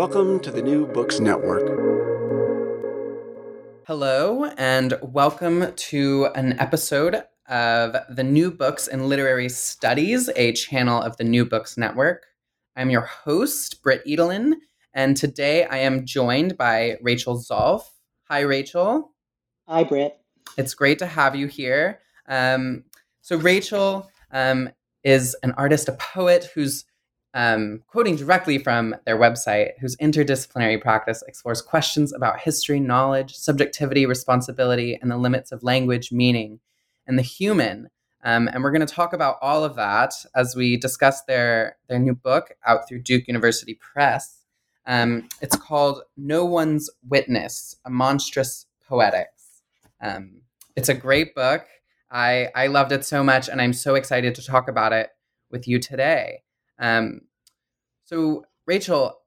Welcome to the New Books Network. Hello, and welcome to an episode of the New Books in Literary Studies, a channel of the New Books Network. I'm your host, Britt Edelin, and today I am joined by Rachel Zolf. Hi, Rachel. Hi, Britt. It's great to have you here. Um, so, Rachel um, is an artist, a poet who's um, quoting directly from their website, whose interdisciplinary practice explores questions about history, knowledge, subjectivity, responsibility, and the limits of language, meaning, and the human. Um, and we're going to talk about all of that as we discuss their their new book out through Duke University Press. Um, it's called No One's Witness: A Monstrous Poetics. Um, it's a great book. I I loved it so much, and I'm so excited to talk about it with you today. Um, so, Rachel,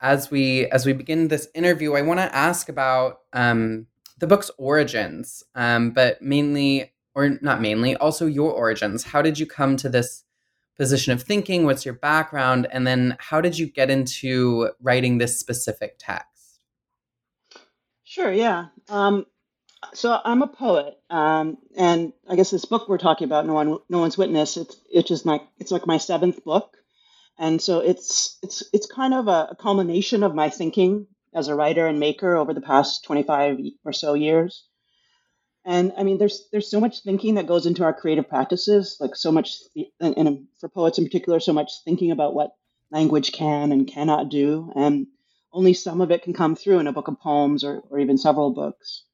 as we as we begin this interview, I want to ask about um, the book's origins, um, but mainly, or not mainly, also your origins. How did you come to this position of thinking? What's your background, and then how did you get into writing this specific text? Sure. Yeah. Um, so I'm a poet, um, and I guess this book we're talking about, "No One, No One's Witness," it's it's just my it's like my seventh book and so it's it's it's kind of a, a culmination of my thinking as a writer and maker over the past 25 or so years. And i mean there's there's so much thinking that goes into our creative practices like so much and, and for poets in particular so much thinking about what language can and cannot do. And only some of it can come through in a book of poems or, or even several books.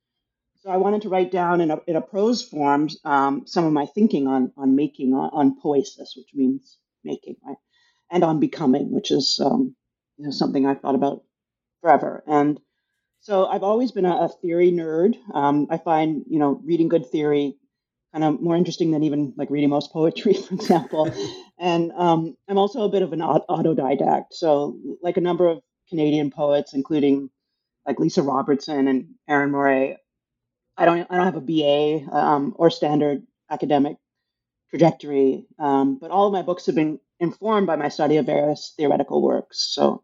So i wanted to write down in a, in a prose form um, some of my thinking on on making on, on poiesis which means making right and on becoming, which is um, you know, something I've thought about forever. And so I've always been a, a theory nerd. Um, I find you know reading good theory kind of more interesting than even like reading most poetry, for example. and um, I'm also a bit of an autodidact. So like a number of Canadian poets, including like Lisa Robertson and Erín Moure, I don't I don't have a BA um, or standard academic trajectory, um, but all of my books have been informed by my study of various theoretical works. So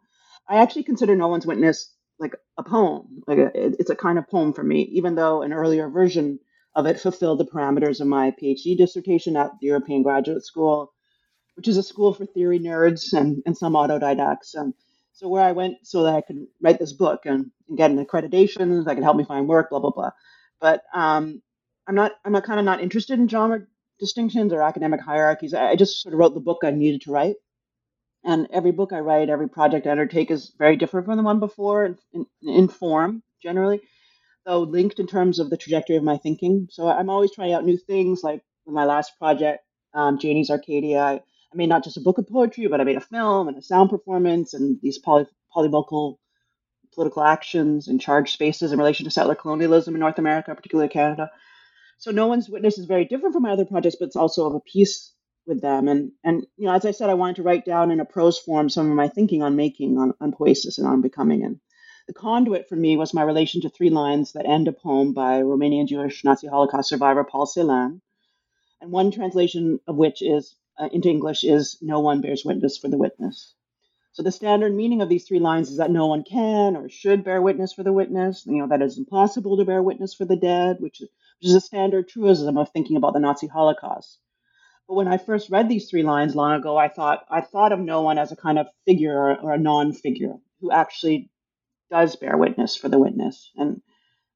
I actually consider No One's Witness like a poem. Like a, it's a kind of poem for me, even though an earlier version of it fulfilled the parameters of my PhD dissertation at the European Graduate School, which is a school for theory nerds and, and some autodidacts. And so where I went so that I could write this book and, and get an accreditation that could help me find work, blah blah blah. But um, I'm not I'm not kind of not interested in genre distinctions or academic hierarchies. I just sort of wrote the book I needed to write. And every book I write, every project I undertake is very different from the one before in, in, in form, generally, though linked in terms of the trajectory of my thinking. So I'm always trying out new things. Like my last project, um, Janey's Arcadia, I, I made not just a book of poetry, but I made a film and a sound performance and these poly, polyvocal political actions and charged spaces in relation to settler colonialism in North America, particularly Canada. So no one's witness is very different from my other projects, but it's also of a piece with them. And and you know, as I said, I wanted to write down in a prose form some of my thinking on making, on, on poiesis, and on becoming. And the conduit for me was my relation to three lines that end a poem by Romanian Jewish Nazi Holocaust survivor Paul Celan, and one translation of which is uh, into English is "No one bears witness for the witness." So the standard meaning of these three lines is that no one can or should bear witness for the witness. You know that it's impossible to bear witness for the dead, which which is a standard truism of thinking about the Nazi Holocaust. But when I first read these three lines long ago, I thought I thought of no one as a kind of figure or, or a non-figure who actually does bear witness for the witness. And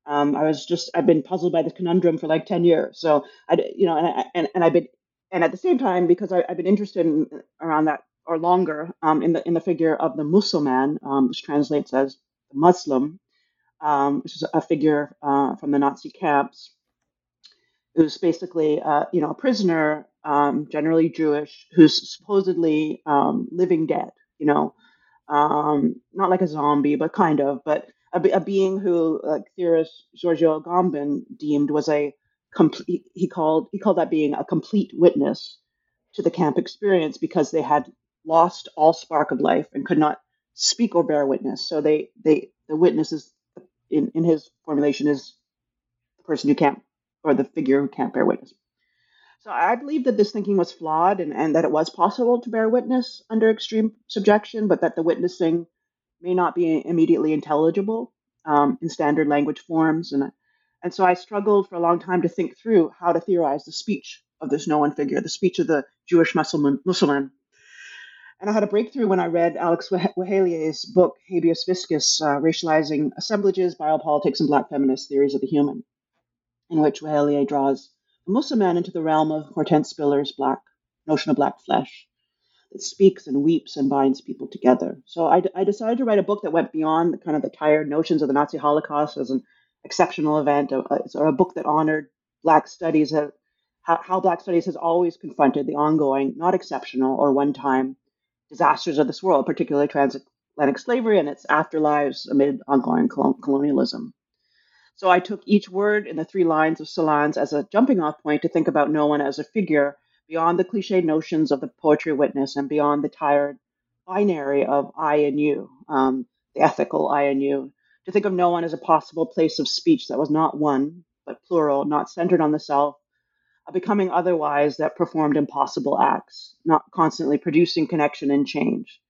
um, I was just I've been puzzled by this conundrum for like ten years. So I you know and and, and I've been and at the same time because I, have been interested in around that or longer um, in the in the figure of the Musulman, um, which translates as the Muslim, um, which is a figure uh, from the Nazi camps, who's basically uh, you know a prisoner, um, generally Jewish, who's supposedly um, living dead. You know, um, not like a zombie, but kind of, but a, a being who, like theorist Giorgio Agamben deemed was a complete. He called he called that being a complete witness to the camp experience because they had lost all spark of life and could not speak or bear witness. So they, they the witness is in, in his formulation is the person who can't or the figure who can't bear witness. So I believe that this thinking was flawed and, and that it was possible to bear witness under extreme subjection, but that the witnessing may not be immediately intelligible um, in standard language forms. And, and so I struggled for a long time to think through how to theorize the speech of this no one figure, the speech of the Jewish Muslim, Muslim and I had a breakthrough when I read Alex Weheliye's book, Habeas Viscus uh, Racializing Assemblages, Biopolitics, and Black Feminist Theories of the Human, in which Weheliye draws the man into the realm of Hortense Spillers' black notion of black flesh that speaks and weeps and binds people together. So I, I decided to write a book that went beyond the kind of the tired notions of the Nazi Holocaust as an exceptional event, uh, or a, a book that honored Black studies, how, how Black studies has always confronted the ongoing, not exceptional or one time disasters of this world, particularly transatlantic slavery and its afterlives amid ongoing colonialism. So I took each word in the three lines of Celan's as a jumping off point to think about no one as a figure beyond the cliched notions of the poetry witness and beyond the tired binary of I and you, um, the ethical I and you, to think of no one as a possible place of speech that was not one, but plural, not centered on the self, a becoming otherwise that performed impossible acts, not constantly producing connection and change.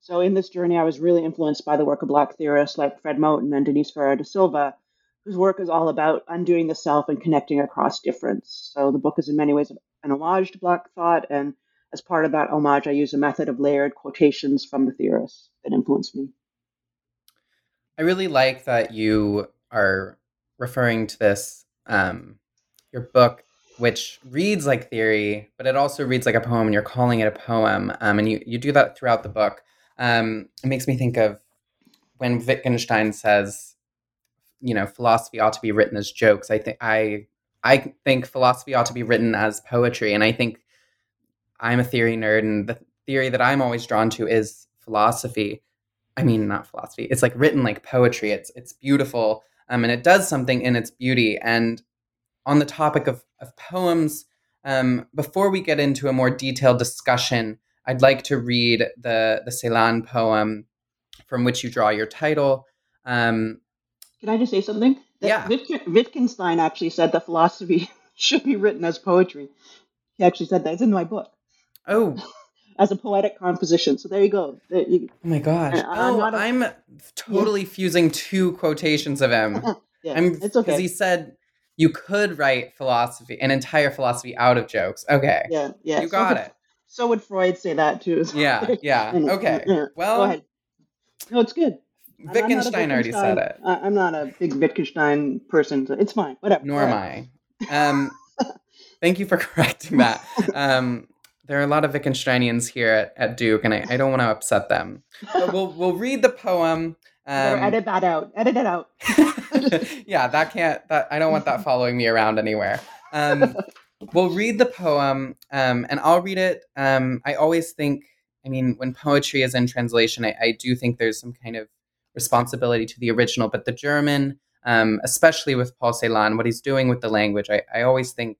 So in this journey, I was really influenced by the work of Black theorists like Fred Moten and Denise Ferreira da Silva, whose work is all about undoing the self and connecting across difference. So the book is in many ways an homage to Black thought, and as part of that homage, I use a method of layered quotations from the theorists that influenced me. I really like that you are referring to this um, your book which reads like theory, but it also reads like a poem, and you're calling it a poem. Um, and you, you do that throughout the book. Um, it makes me think of when Wittgenstein says, you know, philosophy ought to be written as jokes. I think I I think philosophy ought to be written as poetry, and I think I'm a theory nerd, and the theory that I'm always drawn to is philosophy. I mean, not philosophy. It's like written like poetry. It's it's beautiful, um, and it does something in its beauty. And on the topic of, of poems, um, before we get into a more detailed discussion, I'd like to read the, the Celan poem from which you draw your title. Um, Can I just say something? That yeah. Wittgenstein actually said that philosophy should be written as poetry. He actually said that. It's in my book. Oh. as a poetic composition. So there you go. There you, oh my gosh. I'm, oh, a, I'm totally yeah. fusing two quotations of him. yeah, I'm, it's okay. Because he said you could write philosophy, an entire philosophy out of jokes. Okay. Yeah, yeah. You got so it. So would Freud say that too. Yeah, yeah. Okay. Well, go ahead. No, it's good. Wittgenstein already said it. I'm not a big Wittgenstein person, so it's fine. Whatever. Nor am I. Um, thank you for correcting that. Um, there are a lot of Wittgensteinians here at, at Duke, and I, I don't want to upset them. But we'll we'll read the poem. Um, edit that out. Edit it out. yeah, that can't. That I don't want that following me around anywhere. Um, we'll read the poem, um, and I'll read it. Um, I always think. I mean, when poetry is in translation, I, I do think there's some kind of responsibility to the original, but the German, um, especially with Paul Celan, what he's doing with the language, I, I always think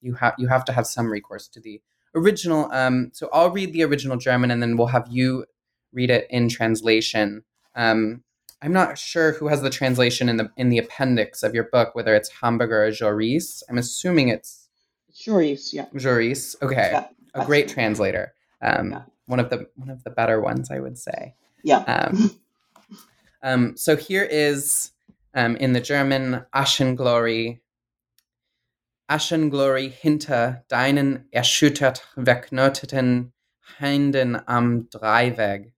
you have you have to have some recourse to the original. Um, so I'll read the original German, and then we'll have you read it in translation. Um, I'm not sure who has the translation in the in the appendix of your book, whether it's Hamburger or Joris. I'm assuming it's Joris. Yeah. Joris. Okay, Yeah, a great translator. Um, Yeah. One of the one of the better ones, I would say. Yeah. Um, um, so here is um, in the German Aschenglory. Aschenglory hinter deinen erschüttert verknoteten Händen am Dreiweg.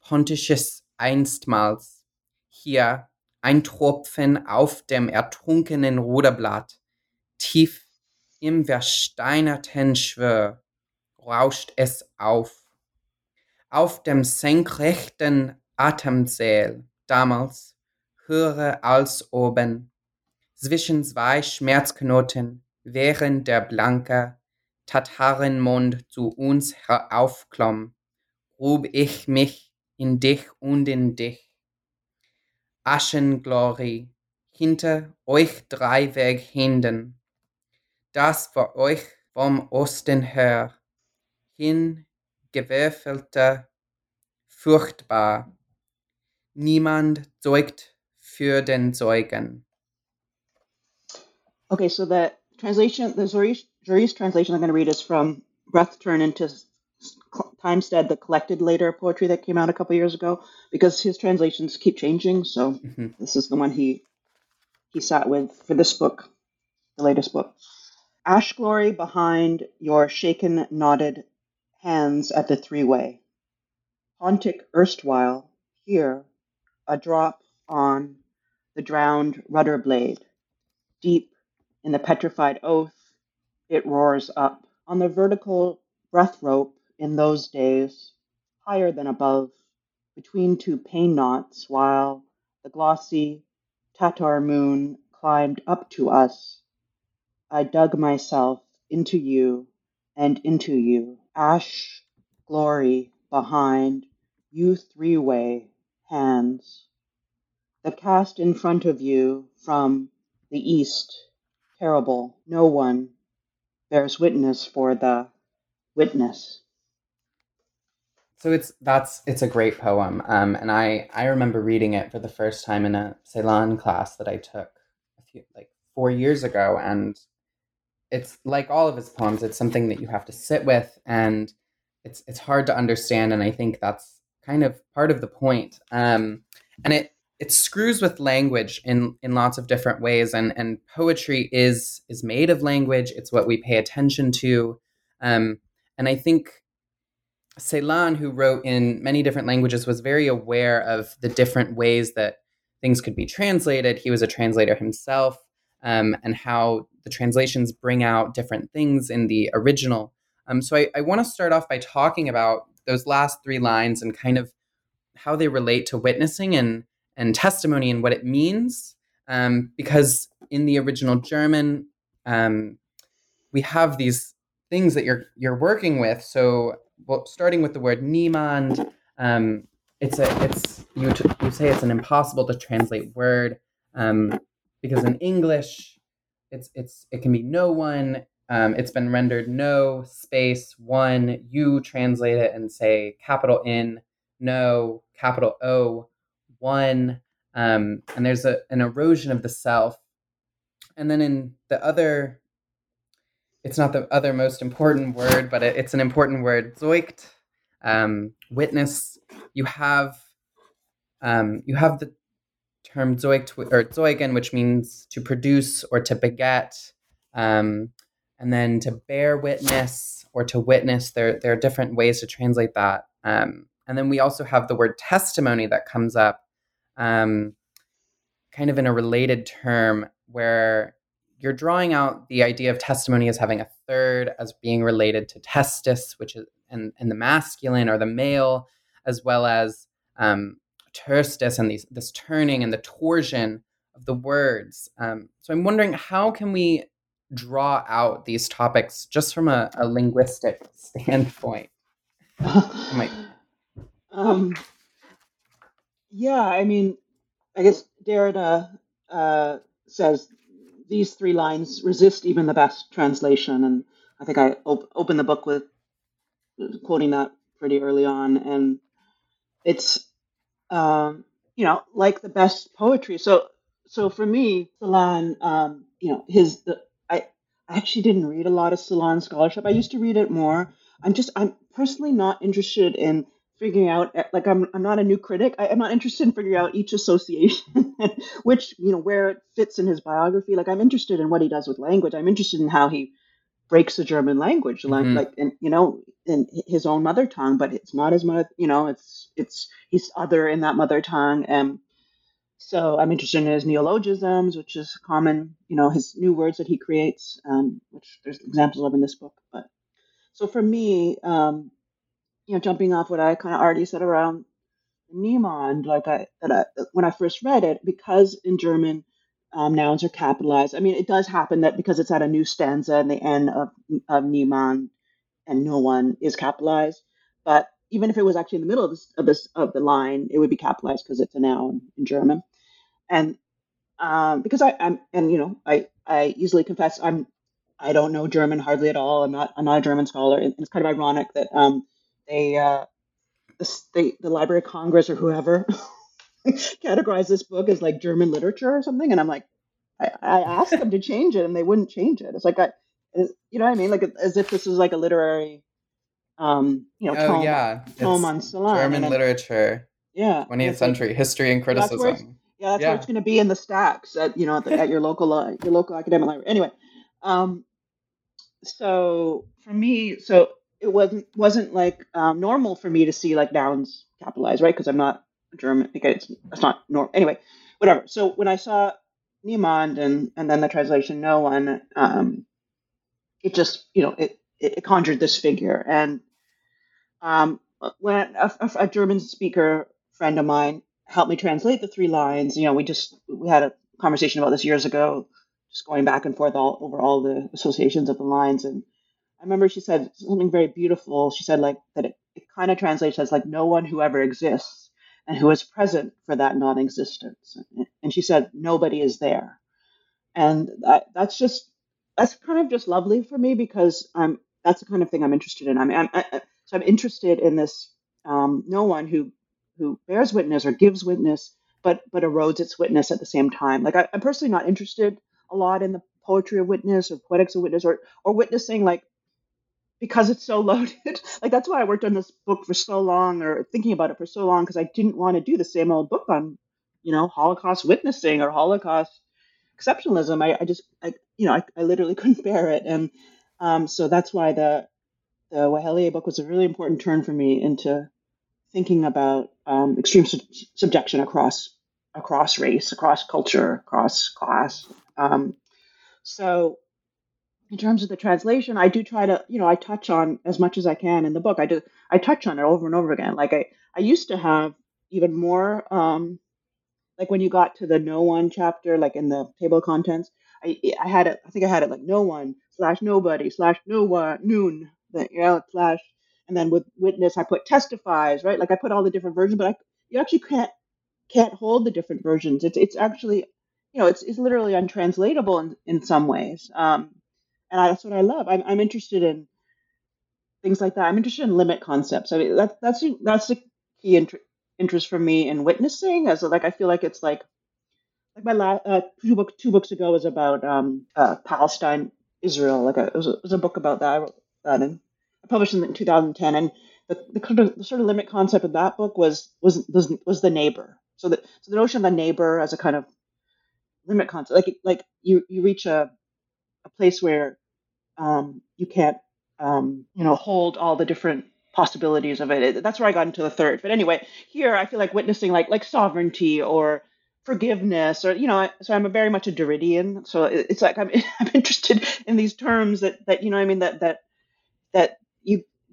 Pontisches einstmals. Hier ein Tropfen auf dem ertrunkenen Ruderblatt. Tief im versteinerten Schwör rauscht es auf. Auf dem senkrechten Atemzähl damals höher als oben. Zwischen zwei Schmerzknoten, während der blanke Tatarenmond zu uns heraufklomm, grub ich mich in dich und in dich. Aschenglory, hinter euch drei Weghinden, das für euch vom Osten her hingewürfelte, furchtbar. Niemand zeugt für den Zeugen. Okay, so the translation, the Joris translation I'm going to read is from Breathturn into Timestead, the collected later poetry that came out a couple years ago, because his translations keep changing. So Mhm. this is the one he he sat with for this book, the latest book. Ash glory behind your shaken, knotted hands at the three way. Pontic erstwhile, here, a drop on the drowned rudder blade. Deep in the petrified oath, it roars up. On the vertical breath rope in those days, higher than above, between two pain knots, while the glossy Tatar moon climbed up to us, I dug myself into you and into you. Ash glory behind you three way hands. that cast in front of you from the east, terrible, no one bears witness for the witness. So it's that's it's a great poem, um, and I I remember reading it for the first time in a Celan class that I took a few like four years ago, and it's like all of his poems. It's something that you have to sit with, and it's it's hard to understand, and I think that's kind of part of the point. Um, and it it screws with language in in lots of different ways, and and poetry is is made of language. It's what we pay attention to, um, and I think Celan, who wrote in many different languages, was very aware of the different ways that things could be translated. He was a translator himself, um, and how the translations bring out different things in the original. Um, so I, I want to start off by talking about those last three lines and kind of how they relate to witnessing and and testimony and what it means. Um, because in the original German, um, we have these things that you're you're working with. So well, starting with the word niemand, um, it's a it's you t- you say it's an impossible to translate word um, because in English, it's it's it can be no one. Um, it's been rendered no space one. You translate it and say capital N, no capital O, one. Um, and there's a, an erosion of the self. And then in the other it's not the other most important word, but it, it's an important word. Zeugt, um, witness. You have um, you have the term zeugt or zeugen, which means to produce or to beget, um, and then to bear witness or to witness. There there are different ways to translate that. Um, and then we also have the word testimony that comes up, um, kind of in a related term where you're drawing out the idea of testimony as having a third as being related to testis, which is and, and the masculine or the male, as well as um, terstis and these, this turning and the torsion of the words. Um, so I'm wondering how can we draw out these topics just from a, a linguistic standpoint? might- um, yeah, I mean, I guess Derrida uh, says these three lines resist even the best translation, and I think I op- opened the book with quoting that pretty early on, and it's um, you know like the best poetry. So so for me, Celan, um, you know, his the I actually didn't read a lot of Celan scholarship. I used to read it more. I'm just I'm personally not interested in figuring out eh, like I'm I'm not a new critic. I, am not interested in figuring out each association which you know where it fits in his biography. Like I'm interested in what he does with language. I'm interested in how he breaks the German language, like mm-hmm. like in you know in his own mother tongue, but it's not his mother. You know, it's it's he's other in that mother tongue, and so I'm interested in his neologisms, which is common. You know, his new words that he creates, um, which there's examples of in this book. But so for me, um, you know, jumping off what I kind of already said around Niemand, like I that I, when I first read it, because in German um, nouns are capitalized. I mean, it does happen that because it's at a new stanza and the end of, of Niemand and no one is capitalized. But even if it was actually in the middle of this, of, this, of the line, it would be capitalized because it's a noun in German. And um, because I, I'm, and you know, I, I easily confess I'm, I don't know German hardly at all. I'm not, I'm not a German scholar. And it's kind of ironic that um, they, uh, the, the, the Library of Congress or whoever categorize this book as like German literature or something, and I'm like, I, I asked them to change it, and they wouldn't change it. It's like I, you know what I mean? Like as if this is like a literary, um, you know, oh, tome, yeah. tome on Celan. German literature. Yeah, 20th century history and criticism. That's yeah, that's yeah. where it's going to be in the stacks at you know at, the, at your local uh, your local academic library. Anyway, um, so for me, so it wasn't wasn't like um, normal for me to see like nouns capitalized, right? Because I'm not German. Okay, it's, it's not normal. Anyway, whatever. So when I saw Niemand and and then the translation no one, um, it just you know it, it conjured this figure and um, when a, a, German speaker friend of mine helped me translate the three lines, you know, we just we had a conversation about this years ago, just going back and forth all over all the associations of the lines. And I remember she said something very beautiful. She said like that it, it kind of translates as like no one who ever exists and who is present for that non existence. And she said, nobody is there. And that, that's just, that's kind of just lovely for me because I'm, that's the kind of thing I'm interested in. I mean, I'm, I, so I'm interested in this, um, no one who, who bears witness or gives witness, but, but erodes its witness at the same time. Like I, I'm personally not interested a lot in the poetry of witness or poetics of witness or, or witnessing like because it's so loaded. like that's why I worked on this book for so long or thinking about it for so long because I didn't want to do the same old book on, you know, Holocaust witnessing or Holocaust exceptionalism. I, I just, I, you know, I, I literally couldn't bear it. And um, so that's why the, the Weheliye book was a really important turn for me into thinking about um, extreme su- subjection across across race, across culture, across class. Um, so in terms of the translation, I do try to, you know, I touch on as much as I can in the book. I do, I touch on it over and over again. Like I, I used to have even more, um, like when you got to the no one chapter, like in the table of contents, I, I had it, I think I had it like no one slash nobody slash no one noon, the, you know, slash, and then with witness, I put testifies, right? Like I put all the different versions, but I, you actually can't, can't hold the different versions. It's, it's actually, you know, it's, it's literally untranslatable in, in some ways. Um, and I, that's what I love. I'm, I'm interested in things like that. I'm interested in limit concepts. I mean, that, that's that's the key inter- interest for me in witnessing. As like, I feel like it's like like my last uh, two book two books ago was about um, uh, Palestine, Israel. Like a, it, was a, it was a book about that. I wrote that and I published in 2010. And the, the, kind of, the sort of limit concept of that book was was was, was the neighbor. So the so the notion of the neighbor as a kind of limit concept, like like you you reach a a place where um, you can't, um, you know, hold all the different possibilities of it. That's where I got into the third. But anyway, here I feel like witnessing like like sovereignty or forgiveness or you know so i'm a very much a Derridean so it's like I'm, I'm interested in these terms that that you know i mean that that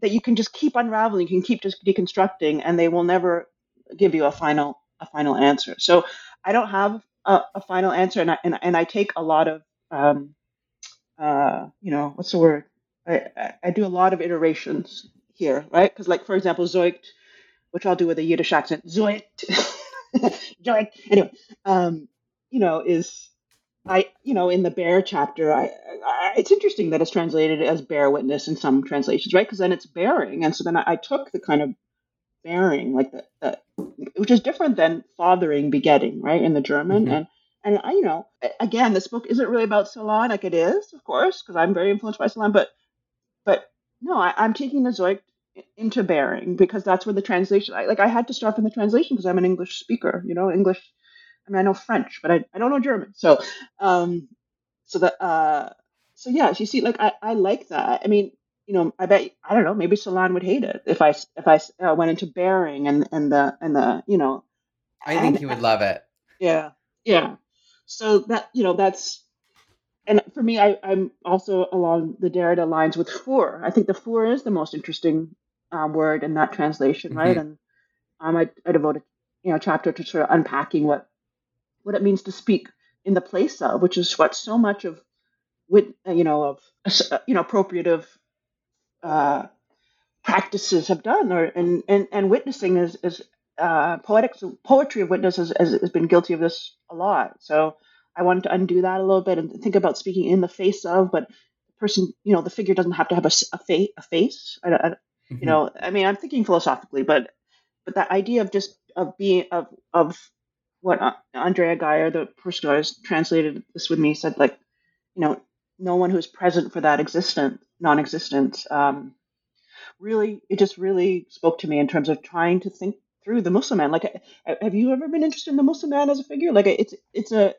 that you can just keep unraveling you can keep just deconstructing and they will never give you a final a final answer so i don't have a, a final answer and I, and, and I take a lot of um, uh, you know, what's the word? I, I, do a lot of iterations here, right? Because, like, for example, Zoicht, which I'll do with a Yiddish accent, Zoicht, Zoicht, anyway, um, you know, is I, you know, in the bear chapter, I, I, it's interesting that it's translated as bear witness in some translations, right? Because then it's bearing, and so then I, I took the kind of bearing, like the, the, which is different than fathering, begetting, right, in the German, mm-hmm. and and I, you know, again, this book isn't really about Celan, like it is, of course, because I'm very influenced by Celan, but but no, I, am taking the Zeugt into bearing because that's where the translation. I, like I had to start from the translation because I'm an English speaker, you know, English I mean, I know French, but I, I don't know German. So, um, so that, uh, so yeah, you see, like, I, I like that. I mean, you know, I bet, I don't know, maybe Celan would hate it if I, if I uh, went into bearing and, and the, and the, you know, I think he would love it. Yeah. Yeah. So that, you know, that's, and for me, I, I'm also along the Derrida lines with four. I think the four is the most interesting um, word in that translation, mm-hmm. right? And um, I, I devoted, you know, chapter to sort of unpacking what what it means to speak in the place of, which is what so much of, you know, of uh, you know, appropriative uh, practices have done, or and and, and witnessing is is uh, poetic poetry of witness has, has, been guilty of this a lot. So I wanted to undo that a little bit and think about speaking in the face of, but the person, you know, the figure doesn't have to have a, a, fa- a face. I, I, mm-hmm. You know, I mean, I'm thinking philosophically, but but that idea of just of being of of what uh, Andrea Geyer, the person who has translated this with me, said like, you know, no one who's present for that existent, non-existent. Um, really, it just really spoke to me in terms of trying to think through the Muslim man. Like, have you ever been interested in the Muslim man as a figure? Like, it's it's a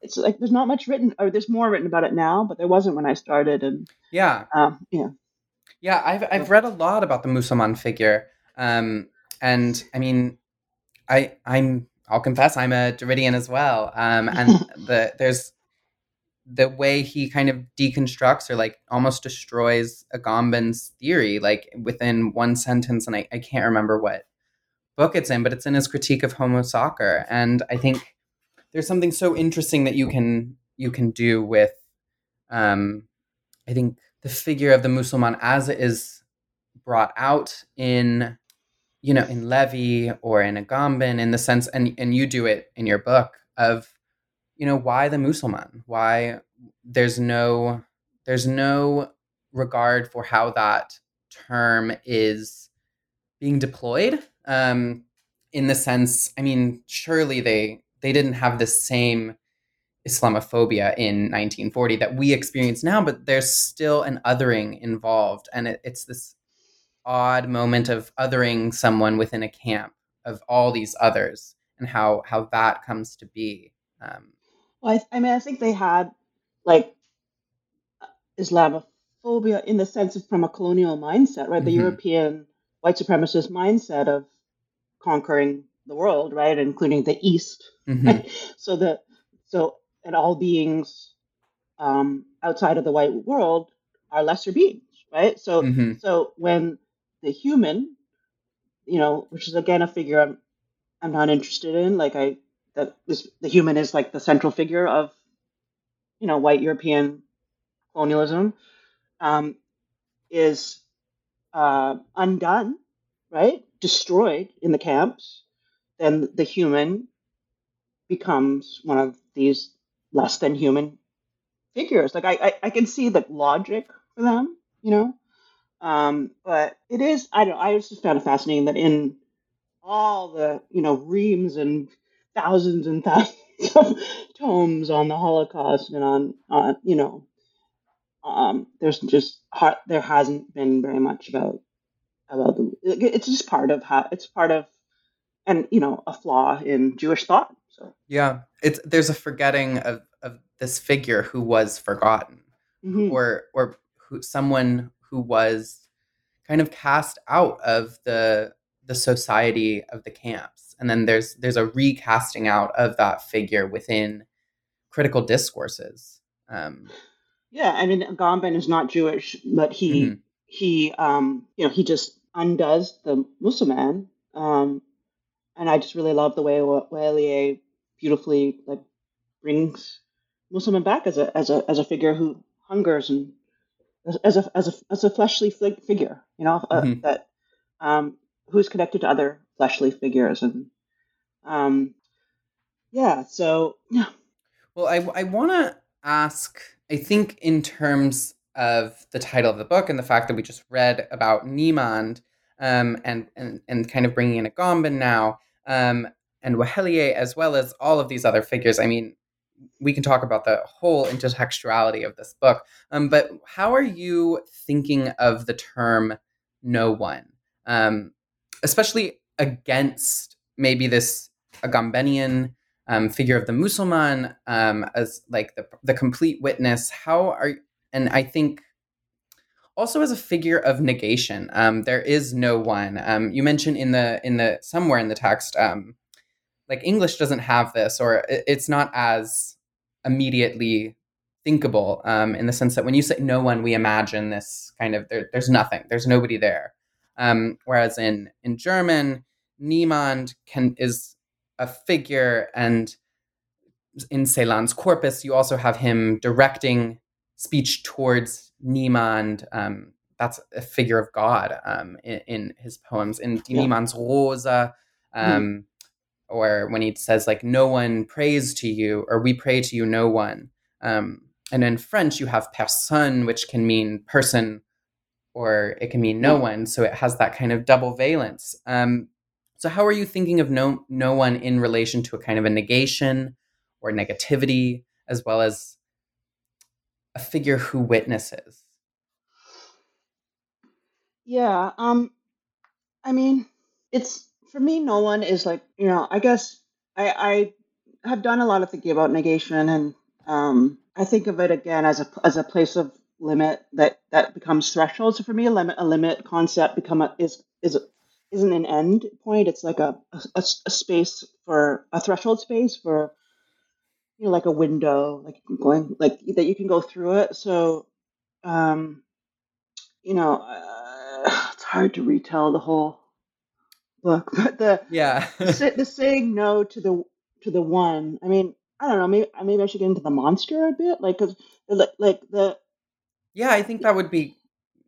it's like there's not much written, or there's more written about it now, but there wasn't when I started. And yeah, um, yeah, yeah. I've I've read a lot about the Musulman figure, um, and I mean, I I'm I'll confess I'm a Derridean as well. Um, and the there's the way he kind of deconstructs or like almost destroys Agamben's theory, like within one sentence, and I, I can't remember what book it's in, but it's in his critique of homo sacer. And I think there's something so interesting that you can you can do with um, I think the figure of the Musulman as it is brought out in you know, in Levi or in Agamben in the sense, and, and you do it in your book of, you know, why the Musulman? Why there's no, there's no regard for how that term is being deployed. Um, in the sense, I mean, surely they they didn't have the same Islamophobia in 1940 that we experience now, but there's still an othering involved, and it, it's this odd moment of othering someone within a camp of all these others and how how that comes to be um, well I, I mean i think they had like islamophobia in the sense of from a colonial mindset right the mm-hmm. european white supremacist mindset of conquering the world right including the east mm-hmm. right? so that so and all beings um, outside of the white world are lesser beings right so mm-hmm. so when the human, you know, which is again a figure I'm I'm not interested in. Like I that this, the human is like the central figure of, you know, white European colonialism, um, is uh, undone, right? Destroyed in the camps, then the human becomes one of these less than human figures. Like I, I, I can see the logic for them, you know, um, but it is, I don't I just found it fascinating that in all the, you know, reams and thousands and thousands of tomes on the Holocaust and on, on you know, um, there's just there hasn't been very much about about the. It's just part of how it's part of, and you know, a flaw in Jewish thought. So yeah, it's there's a forgetting of of this figure who was forgotten, mm-hmm. or or who someone who was kind of cast out of the the society of the camps and then there's there's a recasting out of that figure within critical discourses um, yeah i mean Agamben is not jewish but he mm-hmm. he um you know he just undoes the Musulman um and i just really love the way Weheliye beautifully like brings Musulman back as a as a as a figure who hungers and as a as a as a fleshly figure, you know, uh, mm-hmm. that um, who's connected to other fleshly figures, and um, yeah. So yeah. Well, I, I want to ask, I think, in terms of the title of the book and the fact that we just read about Niemand um, and, and, and kind of bringing in Agamben now um, and Weheliye, as well as all of these other figures. I mean, we can talk about the whole intertextuality of this book. Um, but how are you thinking of the term no one, um, especially against maybe this Agambenian um, figure of the Musulman um, as like the, the complete witness? How are, and I think also as a figure of negation, um, there is no one. Um, you mentioned in the, in the, somewhere in the text, like English doesn't have this, or it's not as immediately thinkable um, in the sense that when you say no one, we imagine this kind of there, there's nothing, there's nobody there. Um, whereas in in German, niemand can is a figure, and in Celan's corpus, you also have him directing speech towards niemand. Um, that's a figure of God um, in, in, his poems. In yeah. Niemandsrose, mm or when he says like no one prays to you or we pray to you no one. Um, and in french you have personne which can mean person or it can mean no one so it has that kind of double valence. Um, so how are you thinking of no no one in relation to a kind of a negation or negativity as well as a figure who witnesses? Yeah um i mean it's for me, no one is like you know. I guess I, I have done a lot of thinking about negation, and um, I think of it again as a as a place of limit that that becomes threshold. So for me, a limit a limit concept become a, is is isn't an end point. It's like a, a, a space for a threshold space for you know like a window, like going like that you can go through it. So um, you know, uh, it's hard to retell the whole book, but the yeah the saying no to the to the one. I mean, I don't know. Maybe maybe I should get into the monster a bit, like because like the yeah, I think that would be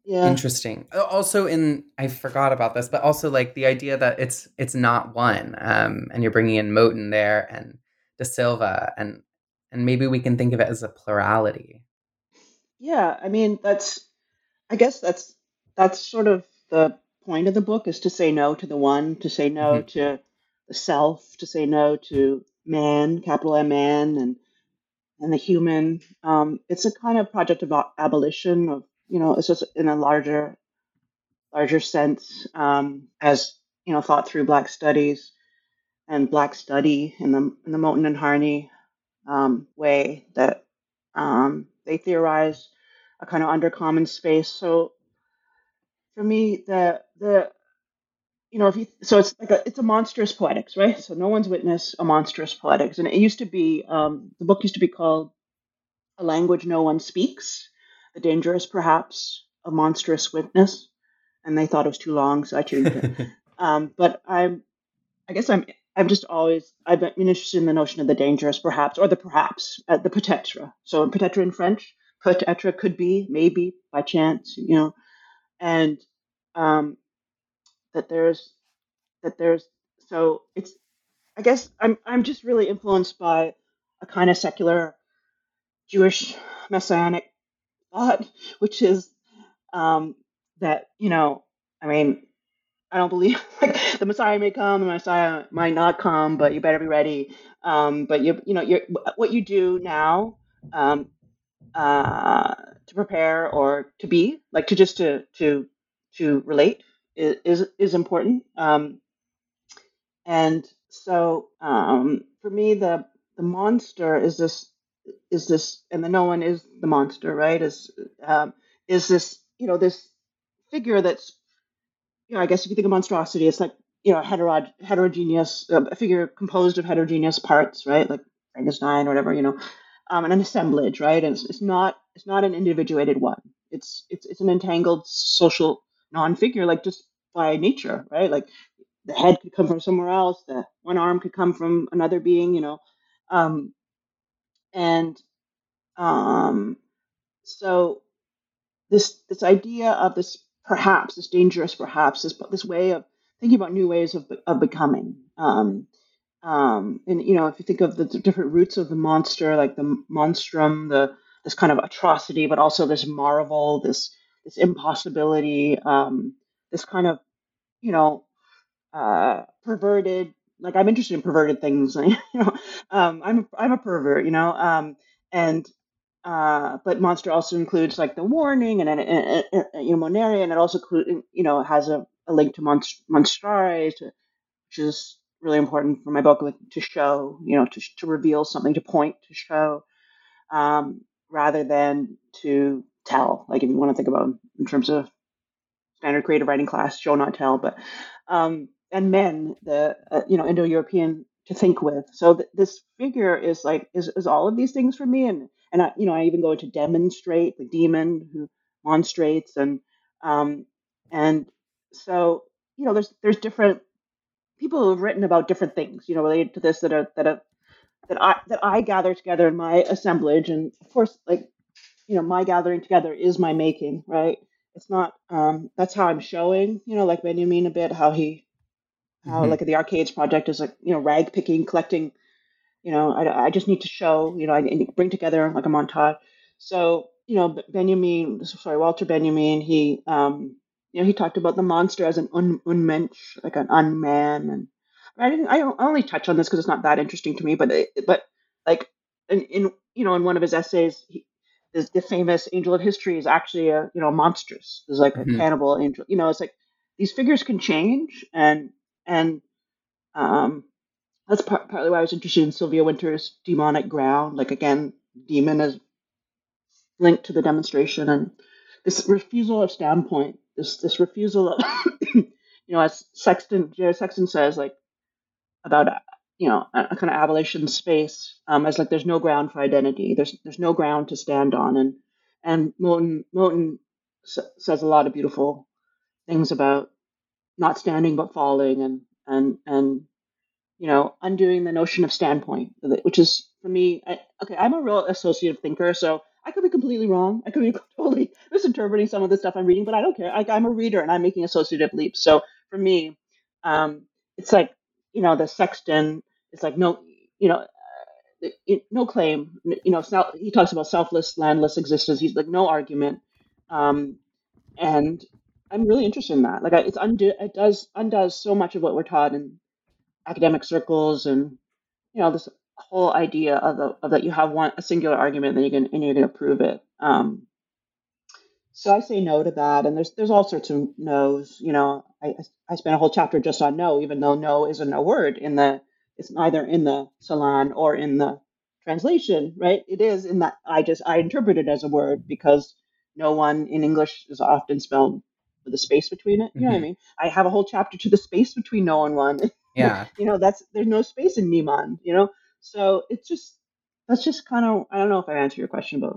yeah. interesting. Also, in I forgot about this, but also like the idea that it's it's not one, um, and you're bringing in Moten there and da Silva, and and maybe we can think of it as a plurality. Yeah, I mean that's, I guess that's that's sort of the point of the book is to say no to the one, to say no mm-hmm. to the self, to say no to man, capital M man, and and the human. Um, it's a kind of project about abolition of you know it's just in a larger larger sense um, as you know thought through Black studies and Black study in the in the Moten and Harney um, way that um, they theorize a kind of undercommon space. So for me, the the you know if you so it's like a it's a monstrous poetics, right? So no one's witnessed a monstrous poetics, and it used to be um, the book used to be called a language no one speaks, the dangerous perhaps a monstrous witness, and they thought it was too long, so I changed it. um, but I'm I guess I'm i'm just always I've been interested in the notion of the dangerous perhaps or the perhaps uh, the peut-être. So peut-être in French, peut-être could be maybe by chance, you know and um, that there's that there's so it's I guess I'm I'm just really influenced by a kind of secular Jewish messianic thought, which is um, that you know I mean I don't believe like the Messiah may come, the Messiah might not come, but you better be ready. Um, but you you know you what you do now um, uh, to prepare or to be like to just to to to relate is is, important um, and so um, for me the the monster is this is this and the no one is the monster right is um, is this you know this figure that's you know i guess if you think of monstrosity it's like you know hetero- heterogeneous uh, a figure composed of heterogeneous parts right like frankenstein or whatever you know um, and an assemblage, right? And it's, it's not it's not an individuated one. It's it's it's an entangled social non-figure, like just by nature, right? Like the head could come from somewhere else, the one arm could come from another being, you know, um, and um, so this this idea of this perhaps this dangerous perhaps this this way of thinking about new ways of of becoming um, um, and you know, if you think of the different roots of the monster, like the monstrum, the this kind of atrocity, but also this marvel, this this impossibility, um, this kind of you know uh, perverted. Like I'm interested in perverted things. you know, um, I'm I'm a pervert. You know, um, and uh, but monster also includes like the warning and, and, and, and you know monaria, and it also you know has a, a link to monst- to, which is really important for my book like, to show, you know, to, to reveal something, to point, to show, um, rather than to tell. Like if you want to think about in terms of standard creative writing class, show not tell, but um, and men, the uh, you know Indo-European to think with. So th- this figure is like is, is all of these things for me, and and I you know I even go into demonstrate the demon who monstrates and um, and so you know there's there's different people who have written about different things, you know, related to this that are that are that I that I gather together in my assemblage, and of course, like you know, my gathering together is my making, right? It's not. Um, that's how I'm showing, you know, like Benjamin a bit, how he, how mm-hmm. like the Arcades project is like you know rag picking, collecting. You know, I, I just need to show, you know, I bring together like a montage. So you know, Benjamin, sorry, Walter Benjamin, he um, you know, he talked about the monster as an un, unmensch, like an unman, and I didn't. I only touch on this because it's not that interesting to me, but it, but like in, in you know in one of his essays, he, the, the famous angel of history is actually a you know monstrous. There's like mm-hmm. a cannibal angel. You know, it's like these figures can change, and and um, that's part, partly why I was interested in Sylvia Wynter's demonic ground. Like again, demon is linked to the demonstration, and this refusal of standpoint this this refusal of you know as Sexton Jared Sexton says like about you know a, kind of abolition space um, as like there's no ground for identity there's there's no ground to stand on and and Moten Moten says a lot of beautiful things about not standing but falling and and and you know undoing the notion of standpoint which is for me I, okay I'm a real associative thinker so I could be completely wrong. I could be totally misinterpreting some of the stuff I'm reading, but I don't care. I, am a reader and I'm making associative leaps. So for me, um, it's like, you know, the sexton is like, no, you know, uh, no claim, you know, he talks about selfless, landless existence. He's like, no argument. Um, and I'm really interested in that. Like, it's undo, it does undoes so much of what we're taught in academic circles and, you know, this whole idea of, the, of that you have one a singular argument and you can and you're going to prove it. Um, so I say no to that, and there's there's all sorts of no's. You know, I I spent a whole chapter just on no, even though no isn't a word in the it's neither in the Celan or in the translation, right? It is in that I just I interpret it as a word because no one in English is often spelled with a space between it. You know mm-hmm. what I mm-hmm. mean? I have a whole chapter to the space between no and one. Yeah. you know, that's there's no space in Niemand, you know? So it's just that's just kind of I don't know if I answered your question, but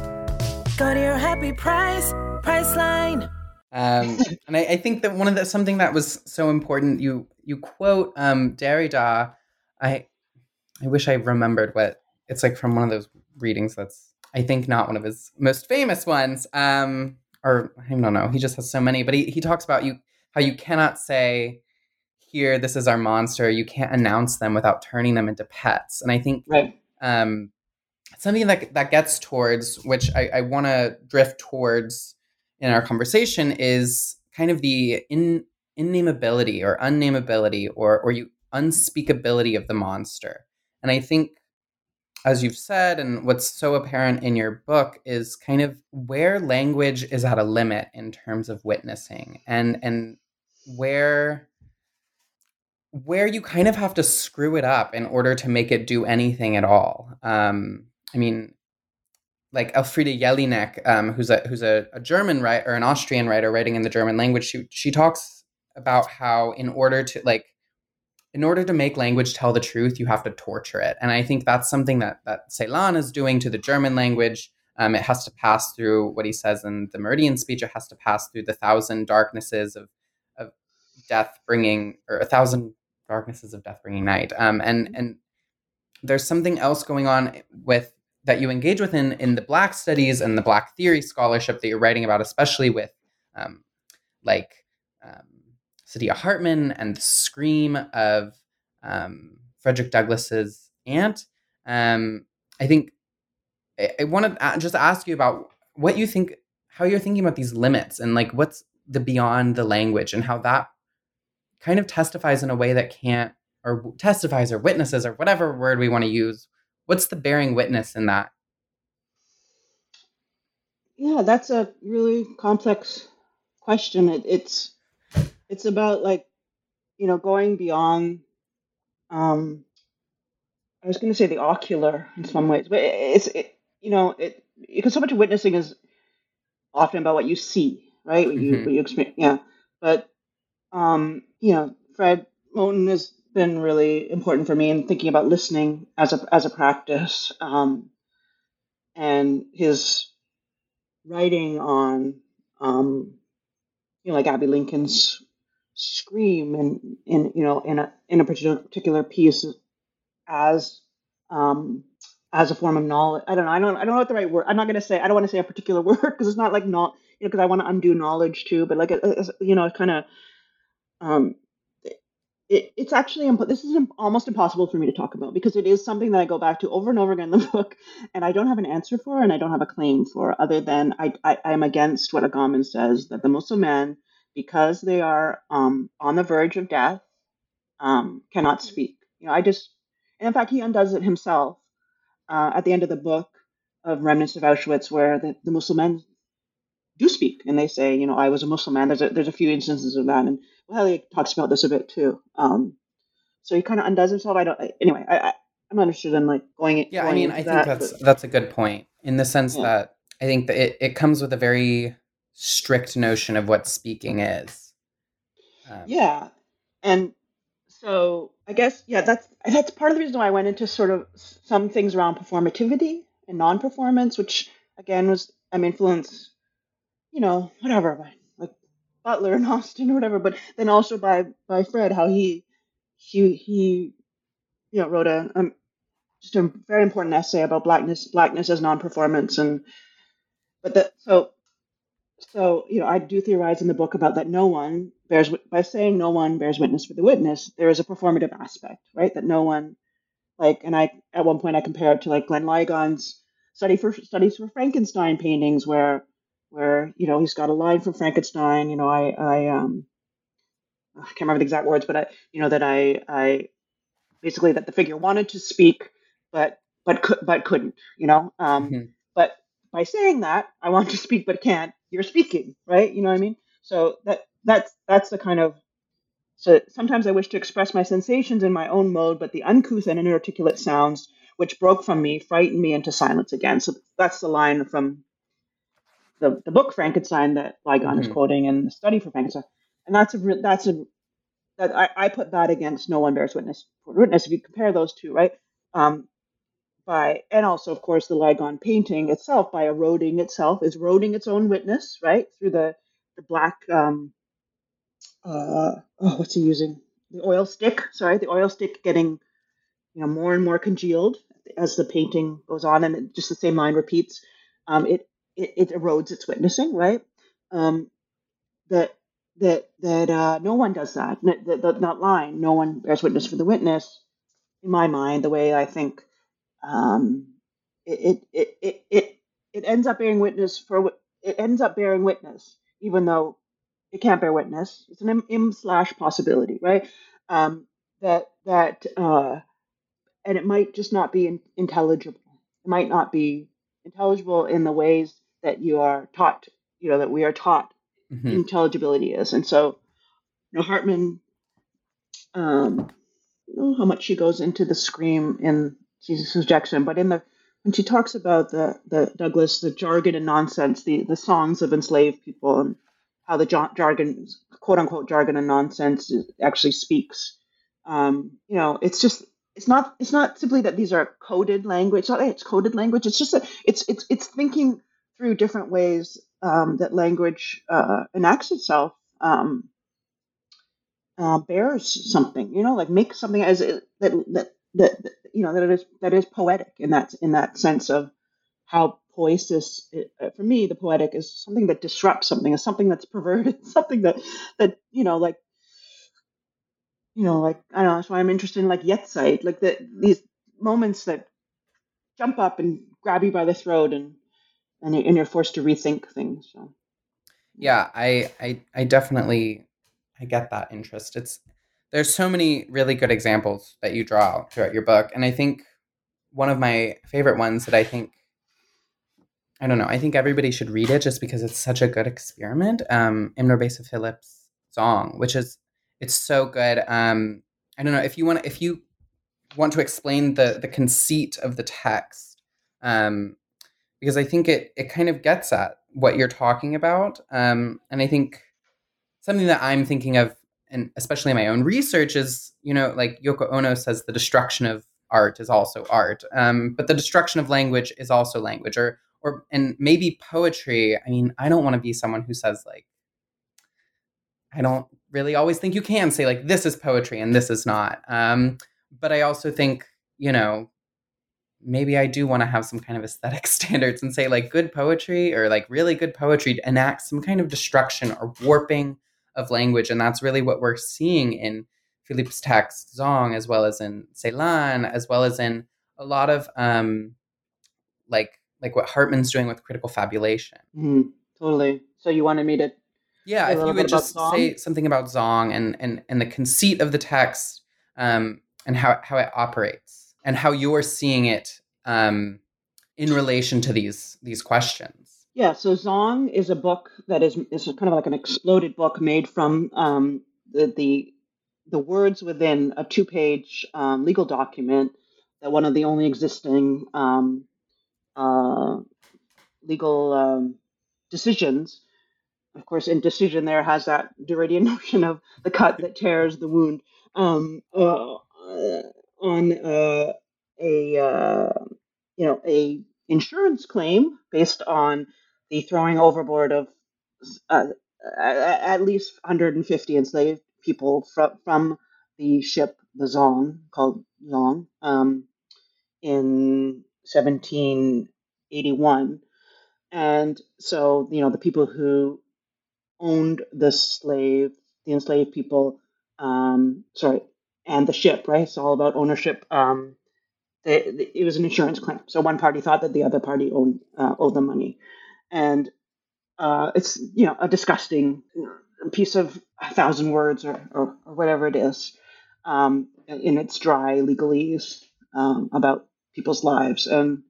Go to your happy price, Priceline. Um, and I, I, think that one of the something that was so important. You you quote um, Derrida. I I wish I remembered what it's like from one of those readings. That's I think not one of his most famous ones. Um, or I don't know. He just has so many. But he he talks about you how you cannot say here this is our monster you can't announce them without turning them into pets and i think right. um, something that that gets towards which i, I want to drift towards in our conversation is kind of the in innameability or unnameability or or you unspeakability of the monster and i think as you've said and what's so apparent in your book is kind of where language is at a limit in terms of witnessing and and where where you kind of have to screw it up in order to make it do anything at all. Um, I mean, like Elfriede Jelinek, um, who's a who's a, a, German writer or an Austrian writer writing in the German language, she she talks about how in order to like in order to make language tell the truth, you have to torture it. And I think that's something that that Celan is doing to the German language. Um, it has to pass through what he says in the Meridian speech. It has to pass through the thousand darknesses of of death bringing, or a thousand darknesses of death bringing night. Um, and and there's something else going on with that you engage with in, in the Black studies and the Black theory scholarship that you're writing about, especially with um, like um, Saidiya Hartman and the scream of um, Frederick Douglass's aunt. Um, I think I, I want to just ask you about what you think, how you're thinking about these limits and like what's the beyond the language and how that kind of testifies in a way that can't, or testifies or witnesses or whatever word we want to use. What's the bearing witness in that? Yeah, that's a really complex question. It, it's it's about like you know going beyond um i was going to say the ocular in some ways but it's it, you know it because so much of witnessing is often about what you see right what you Mhm. what you experience yeah but um you know fred moten has been really important for me in thinking about listening as a as a practice um and his writing on um you know like abbey lincoln's scream and in you know in a in a particular particular piece as um as a form of knowledge. I don't know. I don't. I don't know what the right word. I'm not going to say. I don't want to say a particular word because it's not like not. You know, because I want to undo knowledge too. But like, a, a- you know, kind of. Um, it, it's actually imp- this is almost impossible for me to talk about because it is something that I go back to over and over again in the book, and I don't have an answer for, and I don't have a claim for, other than I I am against what Agamben says that the Muslim men, because they are um, on the verge of death, um, cannot speak. You know, I just, and in fact, he undoes it himself uh, at the end of the book of Remnants of Auschwitz, where the, the Muslim men do speak, and they say, you know, I was a Muselmann. There's a, there's a few instances of that, and well, he talks about this a bit too. Um, so he kind of undoes himself. I don't. I, anyway, I, I I'm not interested in like going. Yeah, I mean, I think that, that's but- that's a good point in the sense Yeah. that I think that it, it comes with a very strict notion of what speaking is. Um, Yeah, and so I guess yeah, that's that's part of the reason why I went into sort of some things around performativity and non-performance, which again was I'm influenced, you know, whatever by like Butler and Austin or whatever, but then also by by Fred, how he he he you know wrote a um, just a very important essay about blackness blackness as non-performance and but that so so, you know, I do theorize in the book about that no one bears, by saying no one bears witness for the witness, there is a performative aspect, right? That no one, like, and I, at one point I compare it to like Glenn Ligon's study for studies for Frankenstein paintings where, where, you know, he's got a line from Frankenstein, you know, I, I, um, I can't remember the exact words, but I, you know, that I, I, basically that the figure wanted to speak, but, but could, but couldn't, you know, um, Mhm. but by saying that I want to speak but can't, you're speaking, right? You know what I mean? So that that's that's the kind of so sometimes I wish to express my sensations in my own mode, but the uncouth and inarticulate sounds which broke from me frightened me into silence again. So that's the line from the, the book Frankenstein that Ligon is Mhm. quoting and the study for Frankenstein. And that's a that's a that I, I put that against no one bears witness witness if you compare those two, right? Um, by and also of course the Ligon painting itself by eroding itself is eroding its own witness right through the the black um uh oh what's he using the oil stick sorry the oil stick getting you know more and more congealed as the painting goes on and it, just the same line repeats um it it, it erodes its witnessing right? Um that that that uh no one does that. That, that, that line no one bears witness for the witness. In my mind the way I think um, it, it, it, it, it ends up bearing witness for it ends up bearing witness even though it can't bear witness. It's an im slash possibility right? Um, that that uh, and it might just not be in, intelligible. It might not be intelligible in the ways that you are taught you know that we are taught Mhm. intelligibility is and so you know hartman um, I don't know how much she goes into the scream in Scenes of Subjection, but in the when she talks about the the Douglass, the jargon and nonsense, the the songs of enslaved people, and how the jargon, quote unquote, jargon and nonsense actually speaks Um, you know, it's just it's not it's not simply that these are coded language. It's not that it's coded language. It's just that it's it's it's thinking through different ways um, that language uh, enacts itself. Um, uh, bears something, you know, like makes something as that that that you know that is that is poetic in that in that sense of how poiesis uh, for me the poetic is something that disrupts something is something that's perverted something that that you know like you know like i don't know that's why i'm interested in like Jetztzeit, like the these moments that jump up and grab you by the throat and and, and you're forced to rethink things so yeah i i i definitely i get that interest it's there's so many really good examples that you draw throughout your book and i think one of my favorite ones that i think I don't know. I think everybody should read it just because it's such a good experiment. Um, M. NourbeSe Philip's Zong, which is it's so good. Um, I don't know if you want if you want to explain the the conceit of the text, um, because I think it it kind of gets at what you're talking about, um, and I think something that I'm thinking of, and especially in my own research, is you know like Yoko Ono says the destruction of art is also art, um, but the destruction of language is also language, or or and maybe poetry i mean i don't want to be someone who says like i don't really always think you can say like this is poetry and this is not um but i also think you know maybe i do want to have some kind of aesthetic standards and say like good poetry or like really good poetry enacts some kind of destruction or warping of language and that's really what we're seeing in philip's text zong as well as in Celan, as well as in a lot of um like like what Hartman's doing with critical fabulation. Mm, totally. So you wanted me to yeah, if you would just say something about Zong and and and the conceit of the text, um, and how how it operates and how you're seeing it um, in relation to these these questions. Yeah, so Zong is a book that is is kind of like an exploded book made from um, the the the words within a two page um, legal document that one of the only existing um, uh, legal um, decisions. Of course, indecision there has that Derridean notion of the cut that tears the wound um, uh, on uh, a uh, you know a insurance claim based on the throwing overboard of uh, at least 150 enslaved people from from the ship the Zong called Zong um, in 1781. And so, you know, the people who owned the slave, the enslaved people, um, sorry, and the ship, right? It's all about ownership. Um, they, they, it was an insurance claim. So one party thought that the other party owned uh, owed the money, and uh, it's you know a disgusting piece of a thousand words or, or, or whatever it is um, in its dry legalese um, about people's lives. And,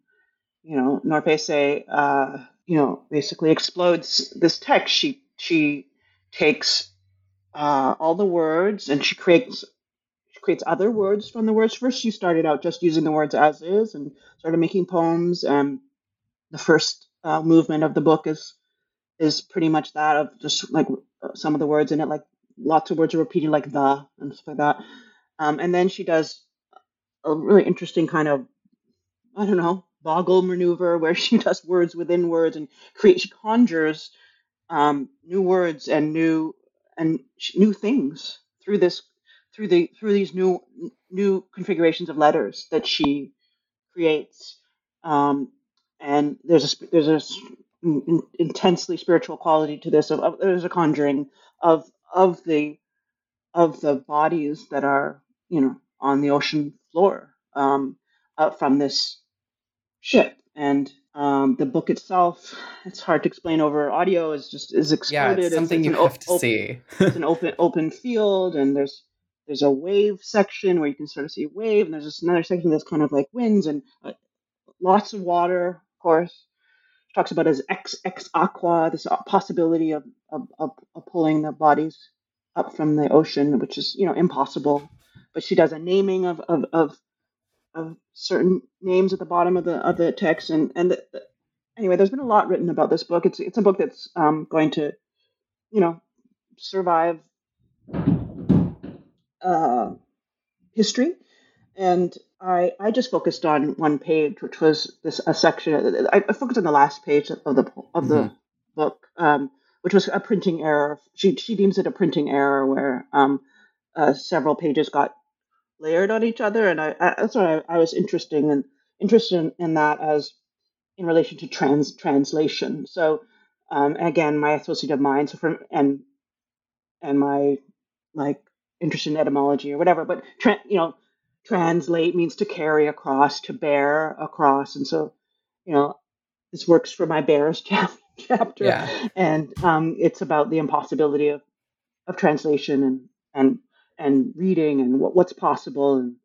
you know, NourbeSe, uh, you know, basically explodes this text. She, she takes uh, all the words and she creates she creates other words from the words. First, she started out just using the words as is and started making poems. And the first uh, movement of the book is is pretty much that of just like some of the words in it, like lots of words are repeating, like the and stuff like that. Um, and then she does a really interesting kind of I don't know, boggle maneuver where she does words within words and creates, she conjures um, new words and new and new things through this through the through these new new configurations of letters that she creates. Um, and there's a there's a intensely spiritual quality to this. Of, of, there's a conjuring of of the of the bodies that are you know on the ocean floor um, uh, from this ship. And um, the book itself, it's hard to explain over audio. Is just is exploded. Yeah, it's something it's, you have to see. it's an open open field, and there's there's a wave section where you can sort of see a wave, and there's just another section that's kind of like winds and uh, lots of water, of course. She talks about as ex ex aqua, this possibility of, of, of, of pulling the bodies up from the ocean, which is you know impossible. But she does a naming of, of, of of certain names at the bottom of the of the text and and the, the, anyway there's been a lot written about this book it's it's a book that's um, going to you know survive uh, history, and I I just focused on one page, which was this a section. I, I focused on the last page of the of the Mhm. book, um, which was a printing error. She she deems it a printing error where um, uh, several pages got layered on each other, and I, I that's why I, I was interesting and interested in, in that as in relation to trans translation. So um, again, my associative mind, so from and and my like interest in etymology or whatever, but tra- you know, translate means to carry across, to bear across, and so you know, this works for my bears chap- chapter, Yeah. and um, it's about the impossibility of of translation and and and reading and what, what's possible, and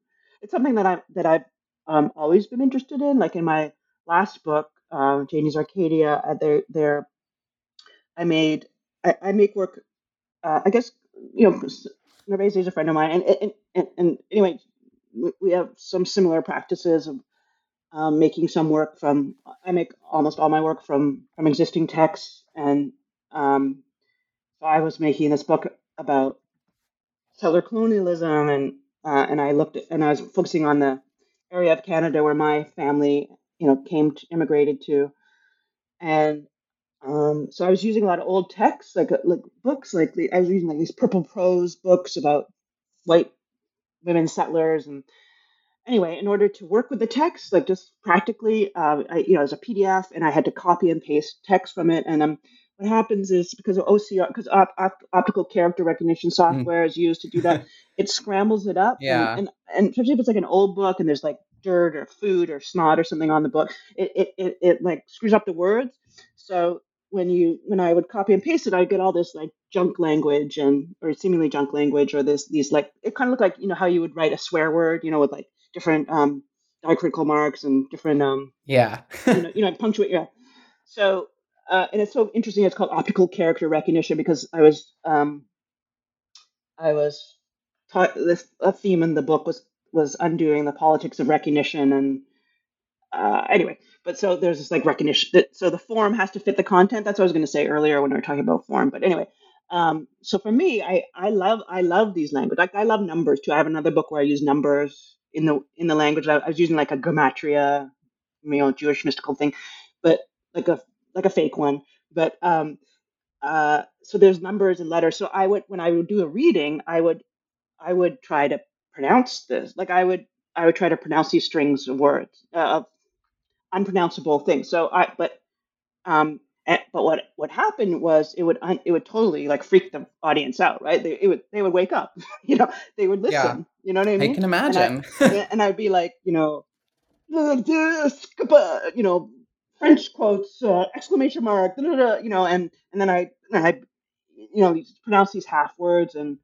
it's something that I that I've um, always been interested in. Like in my last book, uh, Janey's Arcadia, uh, there there I made I, I make work. Uh, I guess you know NourbeSe is a friend of mine, and and, and, and anyway, we, we have some similar practices of um, making some work from. I make almost all my work from from existing texts, and um, so I was making this book about settler colonialism, and uh, and I looked at, and I was focusing on the area of Canada where my family, you know, came to, immigrated to, and um, so I was using a lot of old texts, like uh, like books, like the, I was using like these purple prose books about white women settlers, and anyway, in order to work with the text, like just practically, uh, I, you know, as a PDF, and I had to copy and paste text from it. And um, what happens is because of OCR, because op- op- optical character recognition software is used to do that, it scrambles it up. Yeah. And, and and especially if it's like an old book and there's like dirt or food or snot or something on the book, it it it, it like screws up the words. So when you when I would copy and paste it, I'd get all this like junk language and or seemingly junk language or this these like it kind of looked like you know how you would write a swear word, you know, with like different um diacritical marks and different um Yeah. you know you know punctuate yeah. So uh, and it's so interesting. It's called optical character recognition because I was um I was taught this a theme in the book was was undoing the politics of recognition and uh, anyway, but so there's this like recognition that so the form has to fit the content. That's what I was going to say earlier when we were talking about form. But anyway, um, so for me, I I love I love these language. Like I love numbers too. I have another book where I use numbers in the in the language. I, I was using like a gematria, you know, Jewish mystical thing, but like a like a fake one. But um, uh, so there's numbers and letters. So I would when I would do a reading, I would I would try to pronounce this. Like I would I would try to pronounce these strings of words uh, of unpronounceable things. So I but um eh, but what what happened was it would un, it would totally like freak the audience out, right? They it would they would wake up, you know, they would listen. Yeah. You know what I mean? I can And I imagine. and I'd be like, you know, you know, French quotes, uh, exclamation mark, da, da, da, you know, and and then I and I, you know, pronounce these half words, and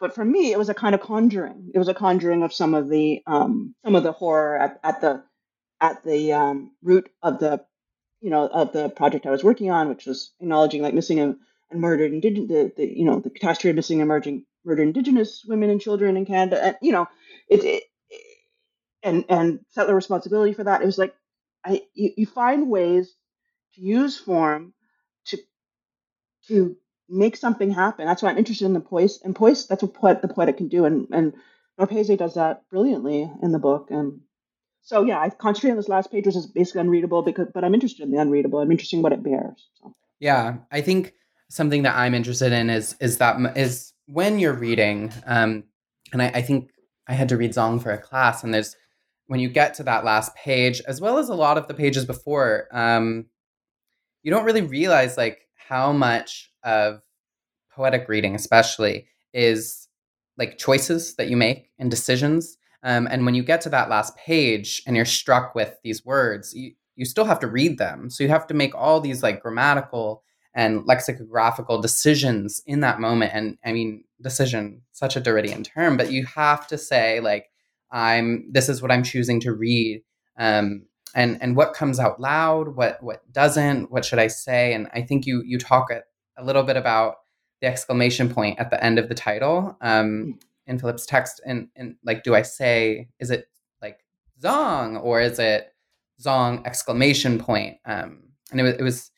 but for me, it was a kind of conjuring. It was a conjuring of some of the um, some of the horror at, at the at the um, root of the you know of the project I was working on, which was acknowledging like missing and, and murdered indigenous the, the you know the catastrophe of missing and emerging murdered indigenous women and children in Canada, and you know it, it and and settler responsibility for that. It was like I you, you find ways to use form to to make something happen. That's why I'm interested in the poise and poise. That's what poet, the poetic can do, and and NourbeSe does that brilliantly in the book. And so yeah, I concentrate on this last page, which is basically unreadable because, but I'm interested in the unreadable. I'm interested in what it bears. So. Yeah, I think something that I'm interested in is is that is when you're reading, um, and I, I think I had to read Zong for a class, and there's when you get to that last page, as well as a lot of the pages before, um, you don't really realize like how much of poetic reading, especially, is like choices that you make and decisions. Um, and when you get to that last page and you're struck with these words, you, you still have to read them. So you have to make all these like grammatical and lexicographical decisions in that moment. And I mean, decision, such a Derridean term, but you have to say, like, I'm this is what I'm choosing to read. Um, and and what comes out loud, what what doesn't, what should I say? And I think you you talk a, a little bit about the exclamation point at the end of the title um, in Philip's text, and and like, do I say is it like Zong or is it Zong exclamation point? Um, and it was it was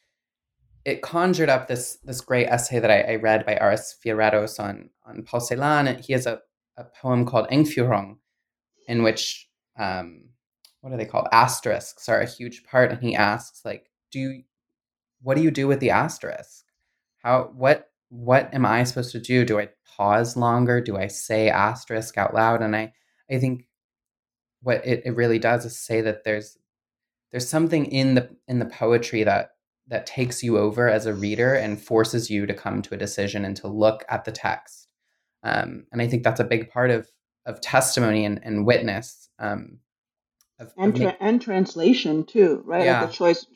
it conjured up this this great essay that I, I read by Aris Fioretos on on Paul Celan. He has a, a poem called Engführung, in which um, what are they called? Asterisks are a huge part, and he asks like, "Do you, what do you do with the asterisk? How what what am I supposed to do? Do I pause longer? Do I say asterisk out loud? And I, I think what it, it really does is say that there's there's something in the in the poetry that that takes you over as a reader and forces you to come to a decision and to look at the text. Um, and I think that's a big part of of testimony and, and witness. Um, of, and, tra- and translation too, right? Yeah. Like the choice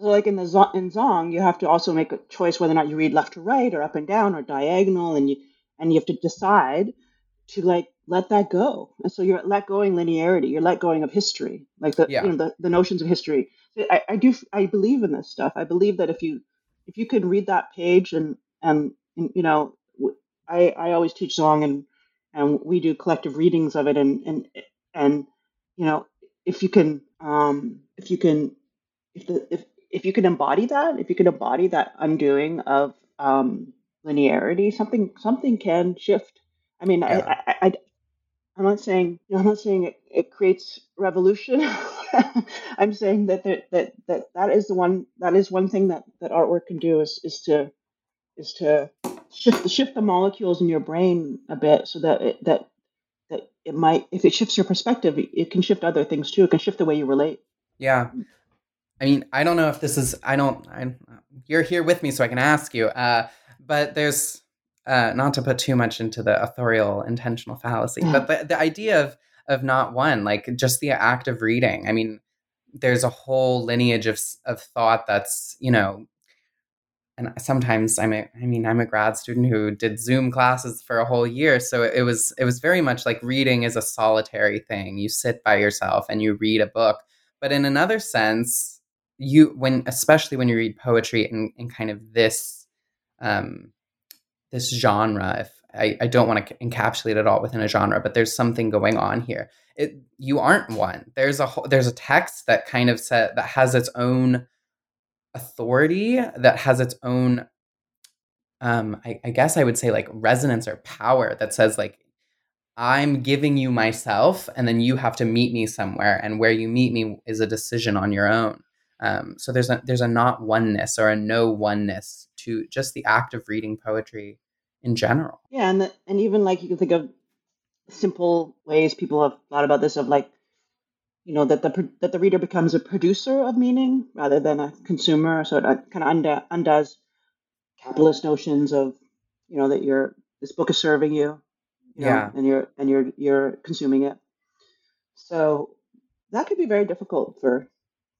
so like in the in Zong, you have to also make a choice whether or not you read left to right or up and down or diagonal, and you and you have to decide to like let that go. And so you're let going linearity, you're let going of history, like the yeah. you know the, the notions of history. I, I do I believe in this stuff. I believe that if you if you can read that page and and, and you know I I always teach Zong and and we do collective readings of it and and and you know if you can um if you can if the if if you can embody that, if you can embody that undoing of um, linearity, something something can shift. I mean, yeah. I, I, I I'm not saying you know, I'm not saying it, it creates revolution. I'm saying that there, that that that is the one that is one thing that that artwork can do is is to is to shift shift the molecules in your brain a bit so that it, that that it might if it shifts your perspective it can shift other things too it can shift the way you relate yeah I mean, I don't know if this is. I don't. I, you're here with me, so I can ask you. Uh, but there's uh, not to put too much into the authorial intentional fallacy, but the, the idea of of not one, like just the act of reading. I mean, there's a whole lineage of of thought that's you know. And sometimes I'm a, I mean, I'm a grad student who did Zoom classes for a whole year. So it was, it was very much like reading is a solitary thing. You sit by yourself and you read a book. But in another sense, you when especially when you read poetry in kind of this um this genre if I, I don't want to encapsulate it all within a genre but there's something going on here it you aren't one there's a there's a text that kind of set that has its own authority that has its own um I, I guess i would say like resonance or power that says like i'm giving you myself and then you have to meet me somewhere and where you meet me is a decision on your own um, so there's a there's a not oneness or a no oneness to just the act of reading poetry in general. Yeah, and the, and even like you can think of simple ways people have thought about this of like you know that the that the reader becomes a producer of meaning rather than a consumer so it uh, kind of undo, undoes capitalist notions of you know that you're this book is serving you, you yeah and you're and you're you're consuming it so that could be very difficult for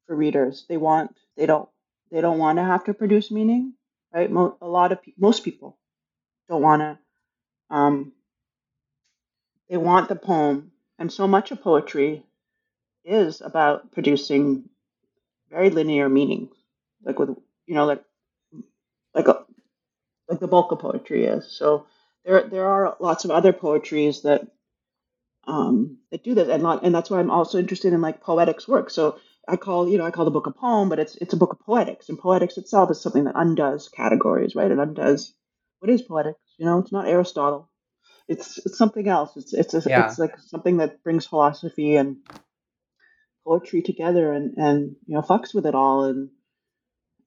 for readers. They want they don't they don't want to have to produce meaning, right? Mo- a lot of pe- most people don't want to. Um, they want the poem, and so much of poetry is about producing very linear meanings, like with you know like like a, like the bulk of poetry is. So there there are lots of other poetries that um, that do this, and and that's why I'm also interested in like poetics work. So I call, you know, I call the book a poem, but it's it's a book of poetics, and poetics itself is something that undoes categories, right? It undoes what is poetics. You know, it's not Aristotle. It's it's something else. It's it's a, yeah. it's like something that brings philosophy and poetry together, and and you know, fucks with it all, and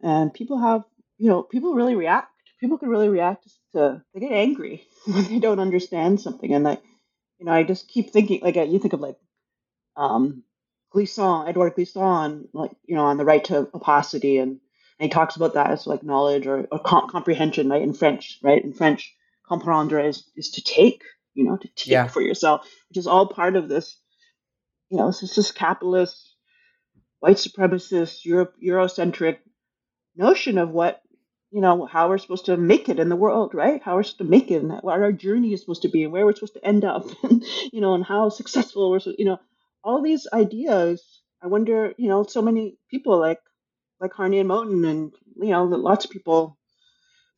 and people have, you know, people really react. People can really react to. They get angry when they don't understand something, and I, you know, I just keep thinking like you think of like um Glissant, Edouard Glissant, like you know, on the right to opacity, and, and he talks about that as like knowledge or, or comprehension, right? In French, right? In French, comprendre is is to take, you know, to take yeah. for yourself, which is all part of this, you know, this capitalist, white supremacist, Euro, Eurocentric notion of what you know how we're supposed to make it in the world right how we're supposed to make it and what our journey is supposed to be and where we're supposed to end up and you know and how successful we're you know all these ideas. I wonder, you know, so many people like like Harney and Moten, and you know, lots of people,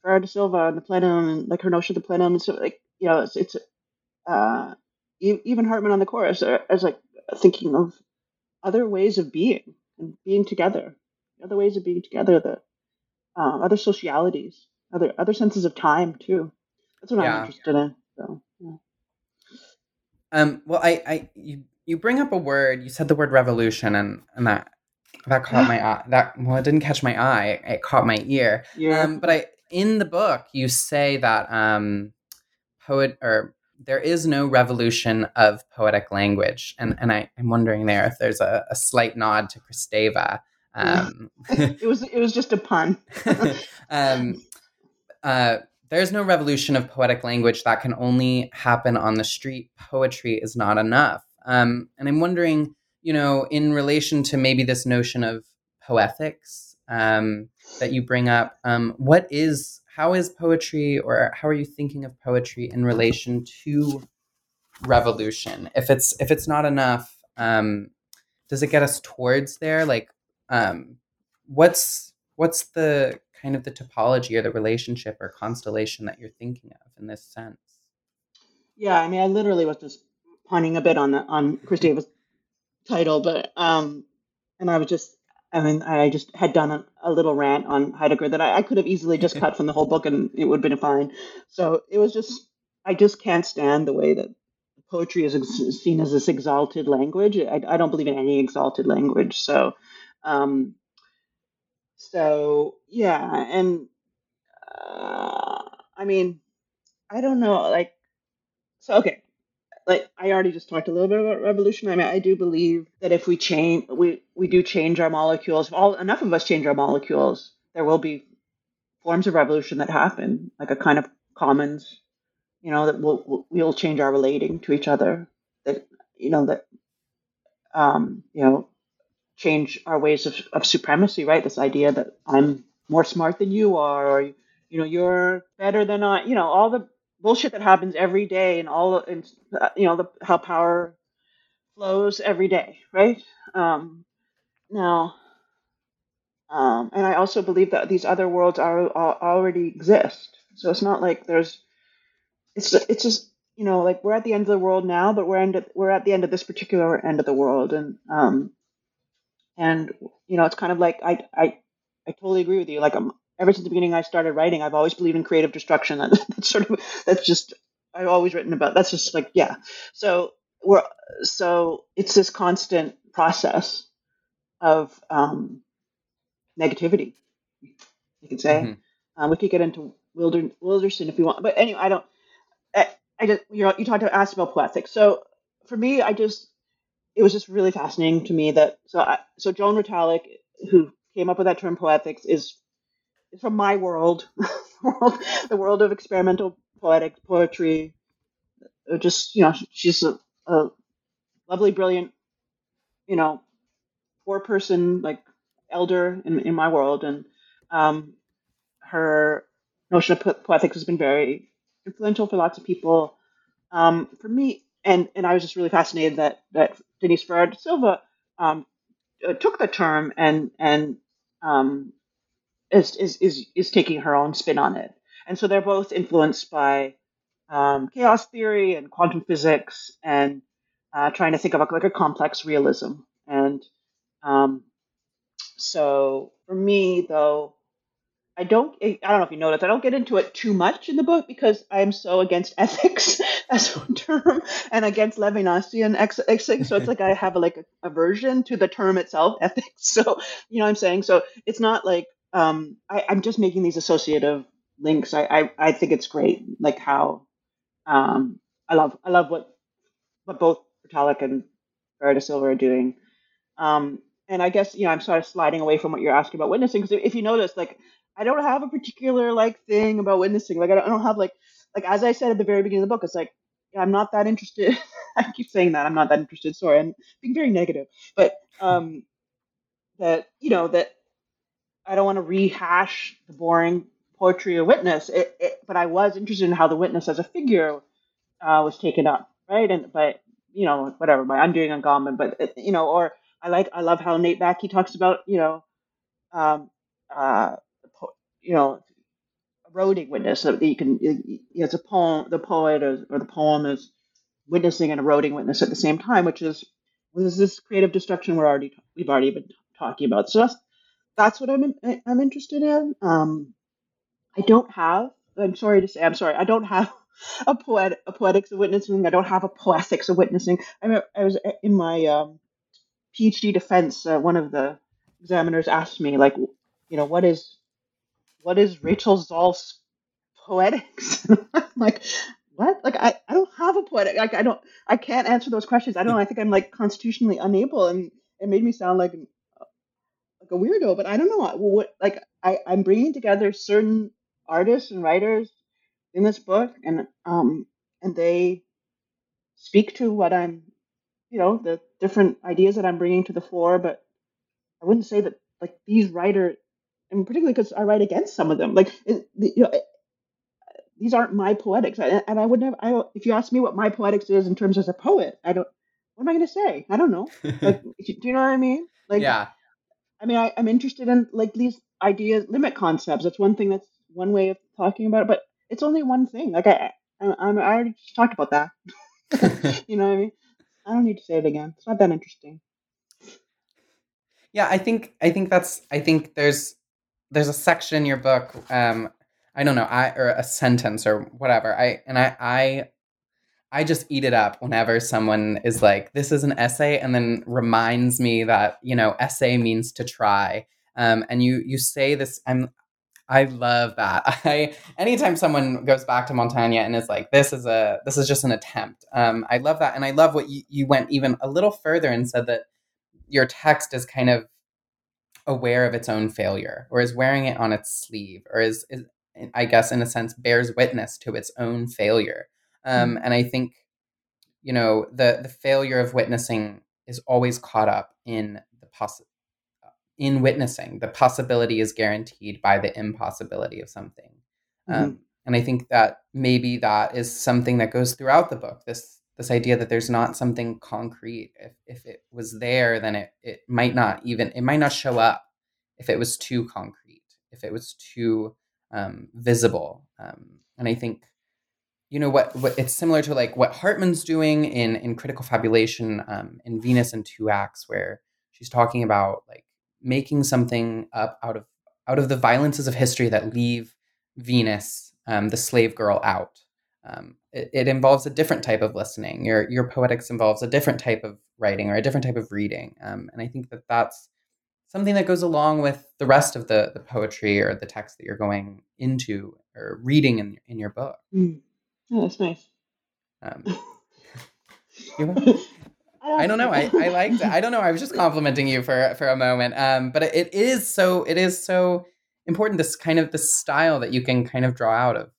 Ferreira da Silva and the plenum, and like her notion of the plenum, and so like you know, it's it's uh, even Hartman on the chorus uh, as like thinking of other ways of being and being together, other ways of being together, the uh, other socialities, other other senses of time too. That's what yeah. I'm interested in. So, yeah. Um, well, I, I, you, you bring up a word. You said the word revolution, and and that that caught my eye. That well, it didn't catch my eye. It caught my ear. Yeah. Um, but I, in the book, you say that um, poet or there is no revolution of poetic language, and and I, I'm wondering there if there's a, a slight nod to Kristeva. Um, it was it was just a pun. um, uh, there's no revolution of poetic language that can only happen on the street. Poetry is not enough. Um, and I'm wondering, you know, in relation to maybe this notion of poetics um, that you bring up, um, what is, how is poetry or how are you thinking of poetry in relation to revolution? If it's, if it's not enough, um, does it get us towards there? Like, um, what's, what's the kind of the topology or the relationship or constellation that you're thinking of in this sense? Yeah, I mean, I literally was just punning a bit on the on Kristeva's title, but um, and I was just, I mean, I just had done a, a little rant on Heidegger that I, I could have easily just cut from the whole book and it would have been fine. So it was just, I just can't stand the way that poetry is ex- seen as this exalted language. I, I don't believe in any exalted language. So, um, so yeah, and uh, I mean, I don't know, like, so okay, like I already just talked a little bit about revolution. I mean, I do believe that if we change, we we do change our molecules. If all enough of us change our molecules, there will be forms of revolution that happen, like a kind of commons, you know, that we'll we'll change our relating to each other. That you know that um, you know change our ways of, of supremacy, right? This idea that I'm more smart than you are, or you know, you're better than I. You know, all the bullshit that happens every day, and all and uh, you know the how power flows every day, right? Um, now, um, and I also believe that these other worlds are, are already exist. So it's not like there's it's it's just you know like we're at the end of the world now, but we're end we're at the end of this particular end of the world, and um, and you know, it's kind of like I I I totally agree with you. Like I'm, ever since the beginning, I started writing. I've always believed in creative destruction. That, that's sort of that's just I've always written about. That's just like yeah. So we're so it's this constant process of um, negativity. You could say mm-hmm. um, we could get into Wilder, Wilderson if you want, but anyway, I don't. I, I just you know you talked about asked about poetics. So for me, I just it was just really fascinating to me that so I, so Joan Retallack, who came up with that term poetics, is from my world, the world of experimental poetic poetry. Uh, just you know, she's a, a lovely, brilliant, you know, four person like elder in in my world, and um, her notion of poetics has been very influential for lots of people. Um, for me, and and I was just really fascinated that that Denise Ferreira da Silva um, uh, took the term and and um, is, is is is taking her own spin on it, and so they're both influenced by um, chaos theory and quantum physics and uh, trying to think of a, like a complex realism. And um, so for me, though, I don't. I don't know if you noticed. I don't get into it too much in the book because I'm so against ethics as a term and against Levinasian ethics. So it's like I have a, like a aversion to the term itself, ethics. So you know what I'm saying. So it's not like um, I, am just making these associative links. I, I, I think it's great, like how um, I love I love what what both Retallack and da Silva are doing. Um, and I guess you know I'm sort of sliding away from what you're asking about witnessing because if you notice, like I don't have a particular like thing about witnessing. Like I don't, I don't have like like as I said at the very beginning of the book, it's like I'm not that interested. I keep saying that I'm not that interested. Sorry, I'm being very negative, but um, that you know that I don't want to rehash the boring poetry of witness. It, it, but I was interested in how the witness as a figure uh, was taken up, right? And but you know whatever by undoing uncommon, but it, you know or I like I love how Nate Back he talks about you know um, uh, you know, eroding witness. So you can, it's a poem, the poet or, or, the poem is witnessing and eroding witness at the same time, which is is this creative destruction we're already we've already been talking about. So that's that's what I'm I'm interested in. Um, I don't have. I'm sorry to say. I'm sorry. I don't have a poet a poetics of witnessing. I don't have a poetics of witnessing. I I was uh, in my um, PhD defense. Uh, one of the examiners asked me like, you know, what is what is Rachel Zoll's poetics? I'm like, what? Like I, I don't have a poetic. Like I don't I can't answer those questions. I don't. I think I'm like constitutionally unable, and it made me sound like a weirdo. But I don't know. What like I I'm bringing together certain artists and writers in this book, and um and they speak to what I'm, you know, the different ideas that I'm bringing to the floor. But I wouldn't say that like these writers, and particularly because I write against some of them. Like it, you know, these aren't my poetics, and I wouldn't have. I if you ask me what my poetics is in terms as a poet, I don't. What am I going to say? I don't know. Like, do you know what I mean? Like, yeah. I mean, I, I'm interested in like these ideas, limit concepts. That's one thing. That's one way of talking about it, but it's only one thing. Like I, I, I already talked about that. you know what I mean? I don't need to say it again. It's not that interesting. Yeah, I think I think that's I think there's there's a section in your book um I don't know, I or a sentence or whatever. I and I I I just eat it up whenever someone is like, "This is an essay," and then reminds me that you know, essay means to try. Um, and you you say this. I'm I love that. I anytime someone goes back to Montaigne and is like, "This is a this is just an attempt." Um, I love that, and I love what you, you went even a little further and said that your text is kind of aware of its own failure, or is wearing it on its sleeve, or is, is I guess, in a sense, bears witness to its own failure. Um, mm. And I think, you know, the the failure of witnessing is always caught up in the poss- in witnessing. The possibility is guaranteed by the impossibility of something. Mm-hmm. Um, and I think that maybe that is something that goes throughout the book. This this idea that there's not something concrete. If if it was there, then it it might not even it might not show up if it was too concrete. If it was too um, visible. Um, and I think, you know, what, what it's similar to like what Hartman's doing in in critical fabulation um, in Venus and Two Acts, where she's talking about like making something up out of out of the violences of history that leave Venus, um, the slave girl, out. Um, it, it, involves a different type of listening. Your your poetics involves a different type of writing or a different type of reading, um, and I think that that's something that goes along with the rest of the the poetry or the text that you're going into or reading in in your book. Mm. Oh, that's nice. Um, I don't know. I, I liked it. I don't know. I was just complimenting you for for a moment. Um, but it is so it is so important. This kind of the style that you can kind of draw out of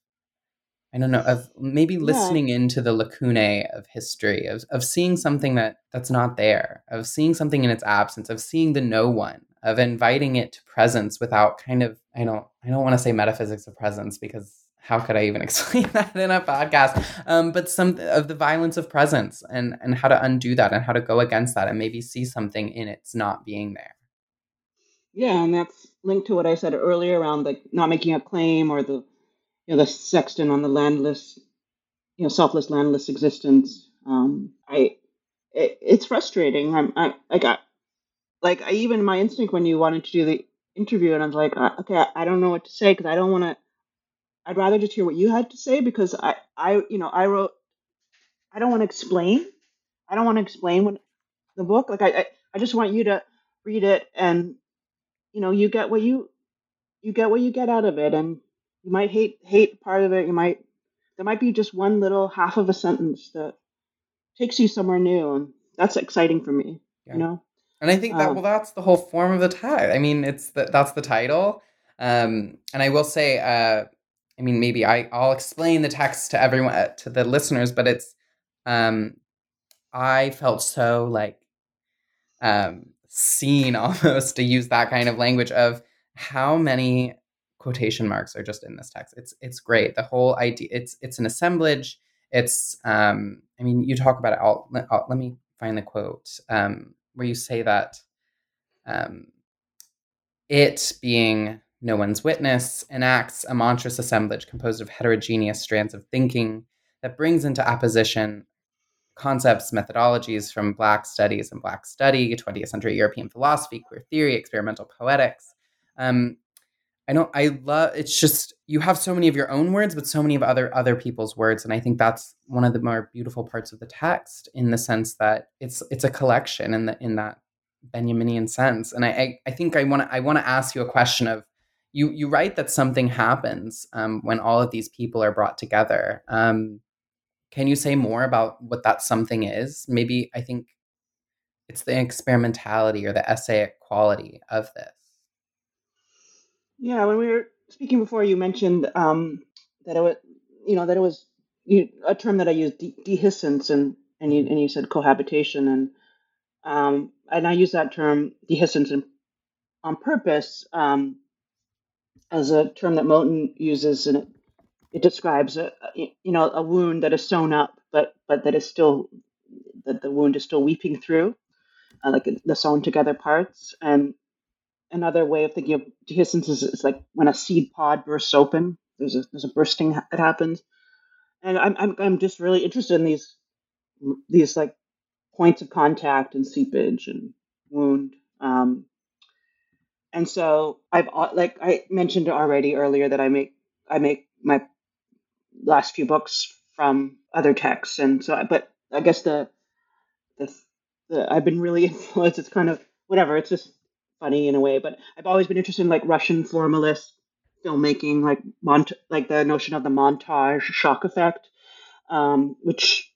I don't know, of maybe listening yeah. into the lacunae of history, of, of seeing something that that's not there, of seeing something in its absence, of seeing the no one, of inviting it to presence without kind of I don't I don't want to say metaphysics of presence because how could I even explain that in a podcast? Um, but some of the violence of presence and and how to undo that and how to go against that and maybe see something in its not being there. Yeah, and that's linked to what I said earlier around like not making a claim or the you know, the sexton on the landless, you know, selfless landless existence. Um, I, it, it's frustrating. I'm, I, I got, like, I even my instinct when you wanted to do the interview, and I was like, uh, okay, I, I don't know what to say because I don't want to. I'd rather just hear what you had to say because I, I, you know, I wrote. I don't want to explain. I don't want to explain what the book. Like, I, I, I just want you to read it, and you know, you get what you, you get what you get out of it, and you might hate hate part of it. You might there might be just one little half of a sentence that takes you somewhere new, and that's exciting for me. Yeah. You know. And I think that um, well, that's the whole form of the tag. I mean, it's the, that's the title. Um, and I will say, uh, I mean, maybe I I'll explain the text to everyone uh, to the listeners, but it's um, I felt so like um, seen almost to use that kind of language of how many quotation marks are just in this text. It's it's great. The whole idea it's it's an assemblage. It's um I mean you talk about it. I'll, I'll let me find the quote um, where you say that um, it being no one's witness enacts a monstrous assemblage composed of heterogeneous strands of thinking that brings into opposition concepts, methodologies from Black studies and Black study, 20th century European philosophy, queer theory, experimental poetics. Um, I know I love it's just you have so many of your own words but so many of other other people's words and I think that's one of the more beautiful parts of the text in the sense that it's it's a collection in the in that Benjaminian sense and I I, I think I want to I want to ask you a question of you you write that something happens um, when all of these people are brought together. Um, can you say more about what that something is? Maybe I think it's the experimentality or the essay quality of this. Yeah, when we were speaking before, you mentioned um, that it was, you know, that it was you, a term that I used, de- dehiscence, and and you and you said cohabitation, and um, and I use that term dehiscence on purpose um, as a term that Moten uses, and it, it describes a you know a wound that is sewn up, but but that is still that the wound is still weeping through, uh, like the sewn together parts, and another way of thinking of dehiscence is, is like when a seed pod bursts open. There's a there's a bursting that happens, and I'm I'm I'm just really interested in these these like points of contact and seepage and wound. And so I've like I mentioned already earlier that I make I make my last few books from other texts, and so but I guess the the, the I've been really influenced. It's kind of whatever. It's just funny in a way, but I've always been interested in like Russian formalist filmmaking, like mont like the notion of the montage shock effect, um, which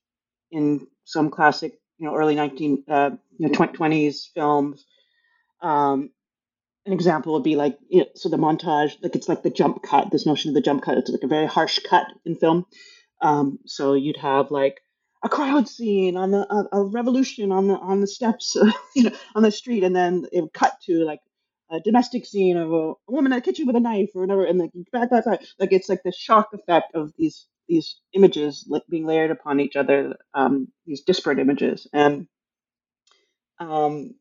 in some classic, you know, early nineteen, uh, you know, twenties films. Um, an example would be like, you know, so the montage, like it's like the jump cut. This notion of the jump cut, it's like a very harsh cut in film. Um, so you'd have like a crowd scene on the a, a revolution on the on the steps, you know, on the street, and then it would cut to like a domestic scene of a, a woman in the kitchen with a knife or whatever, and like back, back, back. like it's like the shock effect of these these images like being layered upon each other, um, these disparate images, and um,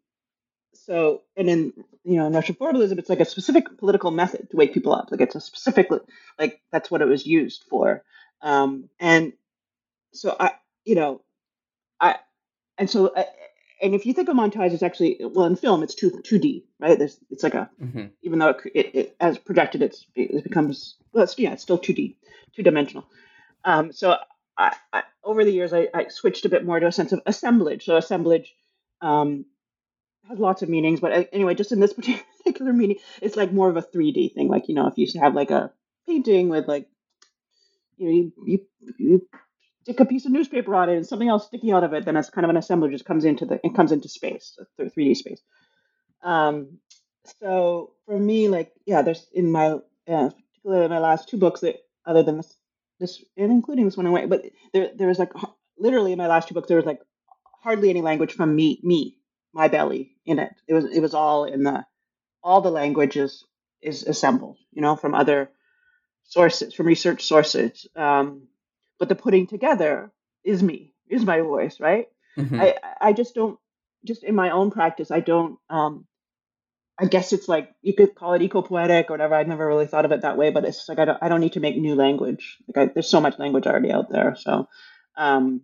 so and in you know in Russian formalism, it's like a specific political method to wake people up. Like it's a specific like that's what it was used for, um, and so I you know I and so uh, and if you think of montage it's actually well in film it's two two D right? There's it's like a hmm even though it, it, it as projected it's it becomes well it's yeah it's still two D two dimensional um so I, I over the years I, I switched a bit more to a sense of assemblage. So assemblage um has lots of meanings but uh, anyway just in this particular meaning it's like more of a 3D thing like you know if you have like a painting with like you know you you, you stick a piece of newspaper on it and something else sticking out of it, then it's kind of an assembler just comes into the it comes into space, three D space. Um, so for me, like yeah, there's in my uh, particularly in my last two books that other than this this and including this one away, but there there was like literally in my last two books there was like hardly any language from me me my belly in it. It was it was all in the all the languages is assembled, you know, from other sources, from research sources. Um, but the putting together is me, is my voice, right? hmm I I just don't just in my own practice, I don't um I guess it's like you could call it eco-poetic or whatever. I've never really thought of it that way, but it's like I don't I don't need to make new language. Like I, there's so much language already out there. So um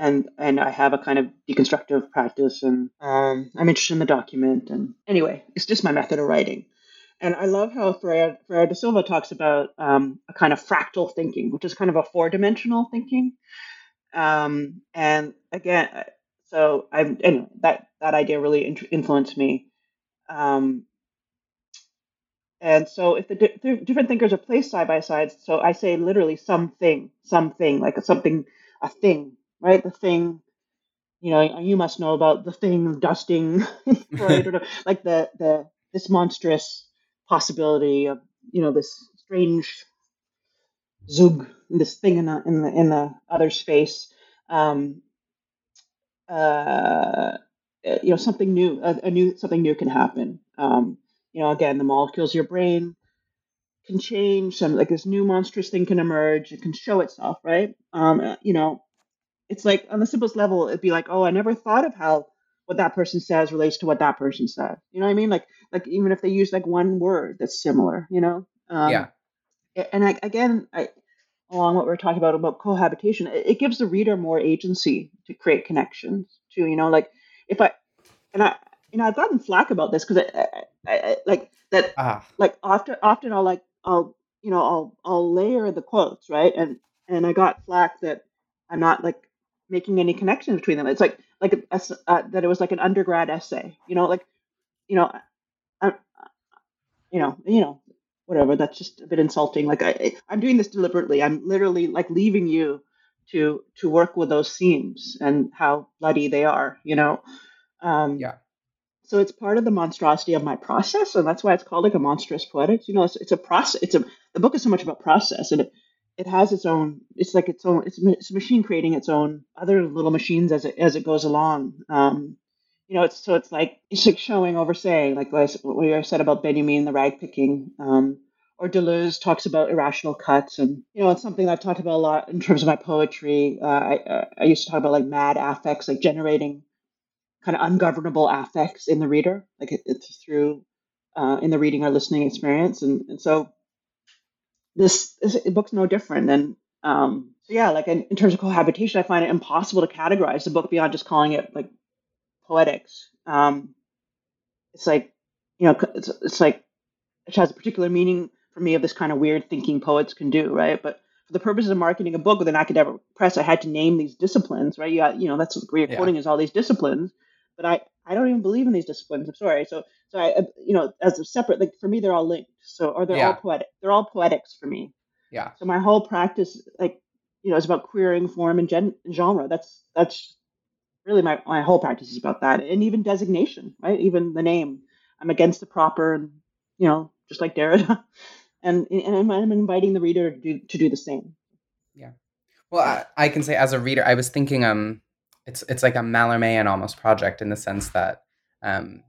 and and I have a kind of deconstructive practice and um I'm interested in the document and anyway, it's just my method of writing. And I love how Ferreira, da Silva talks about um, a kind of fractal thinking, which is kind of a four-dimensional thinking. Um, and again, so I'm anyway, that that idea really int- influenced me. Um, and so if the di- different thinkers are placed side by side, so I say literally something, something like something, a thing, right? The thing, you know, you must know about the thing dusting, right? Or like the the this monstrous possibility of you know this strange zug, this thing in the in the in the other space. Um, uh, you know something new a, a new something new can happen um, you know again the molecules your brain can change some like this new monstrous thing can emerge it can show itself right um, you know it's like on the simplest level it'd be like oh i never thought of how what that person says relates to what that person said. You know what i mean? Like like even if they use like one word that's similar you know? Yeah. um, a- and I, again I, along what we're talking about about cohabitation it, it gives the reader more agency to create connections too you know? Like if i and i you know i've gotten flack about this because I, I I, like that. Ah, Like often, often I'll like I'll you know I'll I'll layer the quotes right, and and I got flack that I'm not like making any connection between them. It's like like a, uh, that it was like an undergrad essay. You know, like you know, I, you know, you know, whatever. That's just a bit insulting. Like I, I'm doing this deliberately. I'm literally like leaving you to to work with those themes and how bloody they are. You know. Um, Yeah. So it's part of the monstrosity of my process, and that's why it's called like a monstrous poetics. You know, it's, it's a process. It's a the book is so much about process, and it it has its own. It's like its own. It's, a- it's a machine creating its own other little machines as it as it goes along. Um, you know, it's so it's like it's like showing over saying, like what I, I said about Benjamin the rag picking, um, or Deleuze talks about irrational cuts, and you know, it's something I've talked about a lot in terms of my poetry. Uh, I uh, I used to talk about like mad affects, like generating kind of ungovernable affects in the reader, like it, it's through uh, in the reading or listening experience, and, and so this, this book's no different. And um, so yeah, like in, in terms of cohabitation, I find it impossible to categorize the book beyond just calling it like poetics. Um, it's like you know, it's, it's like it has a particular meaning for me of this kind of weird thinking poets can do, right? But for the purposes of marketing a book with an academic press, I had to name these disciplines, right? You got, you know, that's what you're Yeah. quoting is all these disciplines, but I, I don't even believe in these disciplines. I'm sorry. So, so I, uh, you know, as a separate, like for me, they're all linked. So, or they're Yeah. all poetic. They're all poetics for me. yeah. So my whole practice, like, you know, is about queering form and gen- genre. That's that's really my my whole practice is about that, and even designation, right? Even the name. I'm against the proper, and you know, just like Derrida, and and I'm, I'm inviting the reader to do to do the same. Yeah. Well, I, I can say as a reader, I was thinking, um, it's it's like a Mallarméan almost project in the sense that, um,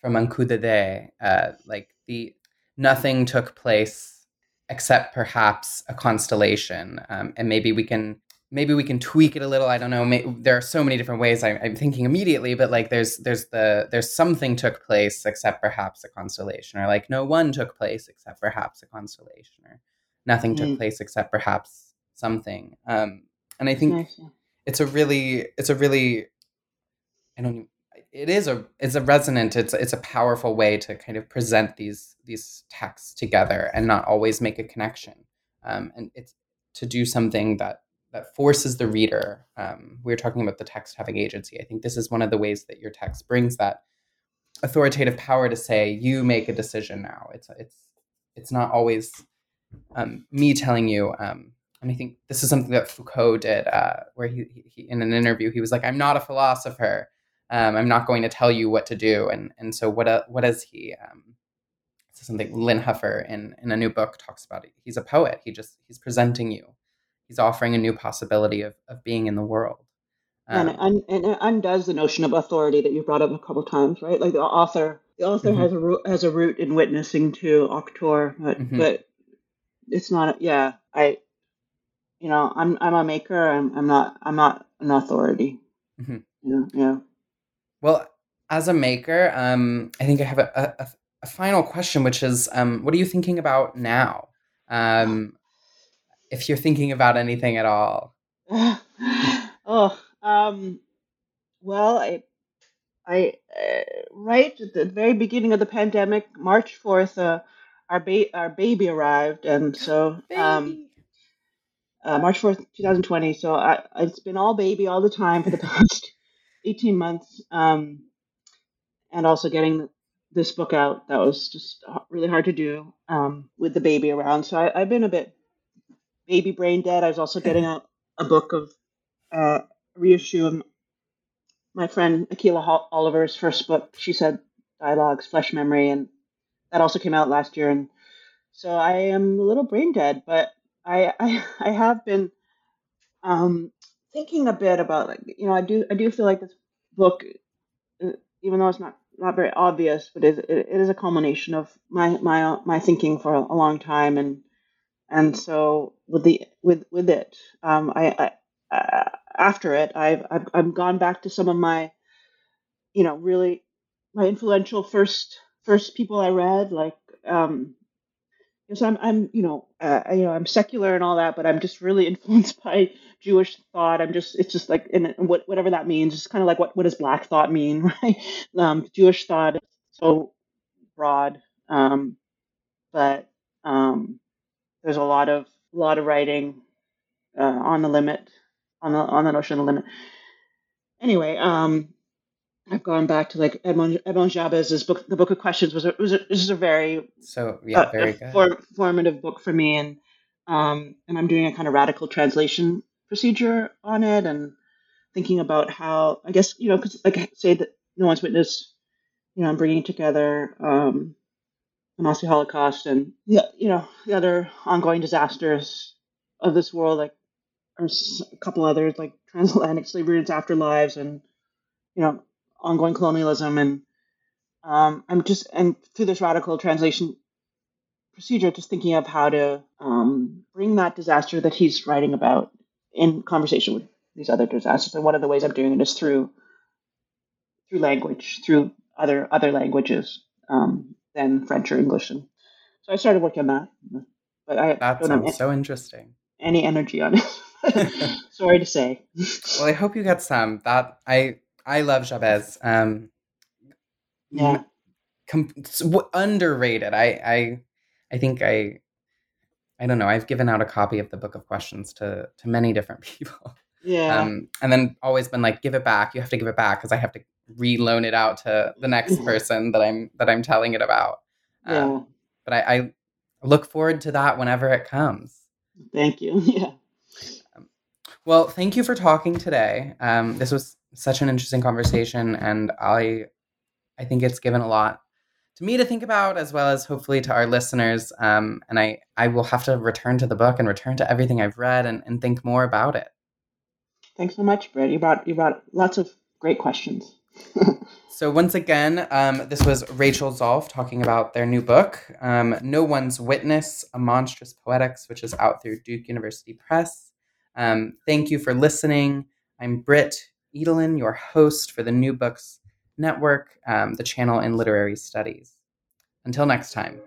from Un coup de dés, uh, like the nothing took place except perhaps a constellation, um, and maybe we can maybe we can tweak it a little. I don't know. May, there are so many different ways. I, I'm thinking immediately, but like there's there's the there's something took place except perhaps a constellation, or like no one took place except perhaps a constellation, or nothing took Mm. place except perhaps something. Um, and I think. It's a really it's a really I don't it is a it's a resonant it's it's a powerful way to kind of present these these texts together and not always make a connection. Um, and it's to do something that that forces the reader um, we were talking about the text having agency. I think this is one of the ways that your text brings that authoritative power to say you make a decision now. It's it's it's not always um, me telling you um, and I think this is something that Foucault did, uh, where he, he, in an interview, he was like, "I'm not a philosopher. Um, I'm not going to tell you what to do." And and so what uh, what is he? Um, this is something Lynn Huffer in in a new book talks about. It. He's a poet. He just he's presenting you. He's offering a new possibility of of being in the world. and, Um, it un, and it undoes the notion of authority that you brought up a couple times, right? Like the author, the author Mhm. has a root, has a root in witnessing to auctor, but Mhm. but it's not. Yeah, I, you know, I'm I'm a maker. I'm I'm not I'm not an authority. Mhm. You know, yeah. Well, as a maker, um, I think I have a, a, a final question, which is, um, what are you thinking about now? Um, if you're thinking about anything at all. oh, um, well, I, I, uh, right at the very beginning of the pandemic, March fourth, uh, our ba- our baby arrived, and so um, uh, March fourth, two thousand twenty. So I, it's been all baby all the time for the past eighteen months, um, and also getting this book out that was just really hard to do um, with the baby around. So I, I've been a bit baby brain dead. I was also getting a, a book of uh, reissue of my friend Akilah Oliver's first book. She said dialogues, flesh memory, and that also came out last year. And so I am a little brain dead, but I I, have been um, thinking a bit about like you know I do I do feel like this book, uh, even though it's not not very obvious, but it, it, it is a culmination of my my my thinking for a, long time, and and so with the with with it, um, I, I uh, after it, I've, I've I've gone back to some of my, you know, really my influential first first people I read, like um, so I'm I'm you know uh, you know I'm secular and all that, but I'm just really influenced by Jewish thought. I'm just it's just like in what whatever that means. It's kind of like what what does Black thought mean, right? Um, Jewish thought is so broad, um, but um, there's a lot of a lot of writing uh, on the limit, on the on the notion of the limit. Anyway, um, I've gone back to like Edmond Edmond Jabès's book. The Book of Questions was a, was a, this is a very So yeah, uh, very good. form, formative book for me, and um, and I'm doing a kind of radical translation procedure on it, and thinking about how I guess you know, because like I say that no one's witnessed, you know, I'm bringing together um, the Nazi Holocaust and yeah, you know, the other ongoing disasters of this world, like there's a couple others like transatlantic slavery and its afterlives, and you know, ongoing colonialism, and um, I'm just and through this radical translation procedure, just thinking of how to um, bring that disaster that he's writing about in conversation with these other disasters. And one of the ways I'm doing it is through through language, through other other languages um, than French or English. And so I started working on that, but I That don't have sounds so interesting. any energy on it. Sorry to say. Well, I hope you get some. That I I love Jabès. Um, Yeah. com- underrated. I I I think I I don't know. I've given out a copy of the Book of Questions to to many different people. Yeah. Um, and then always been like, give it back. You have to give it back because I have to re-loan it out to the next person that I'm that I'm telling it about. Um, yeah. But I, I look forward to that whenever it comes. Thank you. Yeah. Well, thank you for talking today. Um, this was such an interesting conversation, and I, I think it's given a lot to me to think about, as well as hopefully to our listeners. Um, and I, I will have to return to the book and return to everything I've read and, and think more about it. Thanks so much, Brett. You brought you brought lots of great questions. So once again, um, this was Rachel Zolf talking about their new book, um, "No One's Witness: A Monstrous Poetics," which is out through Duke University Press. Um, thank you for listening. I'm Britt Edelin, your host for the New Books Network, um, the channel in literary studies. Until next time.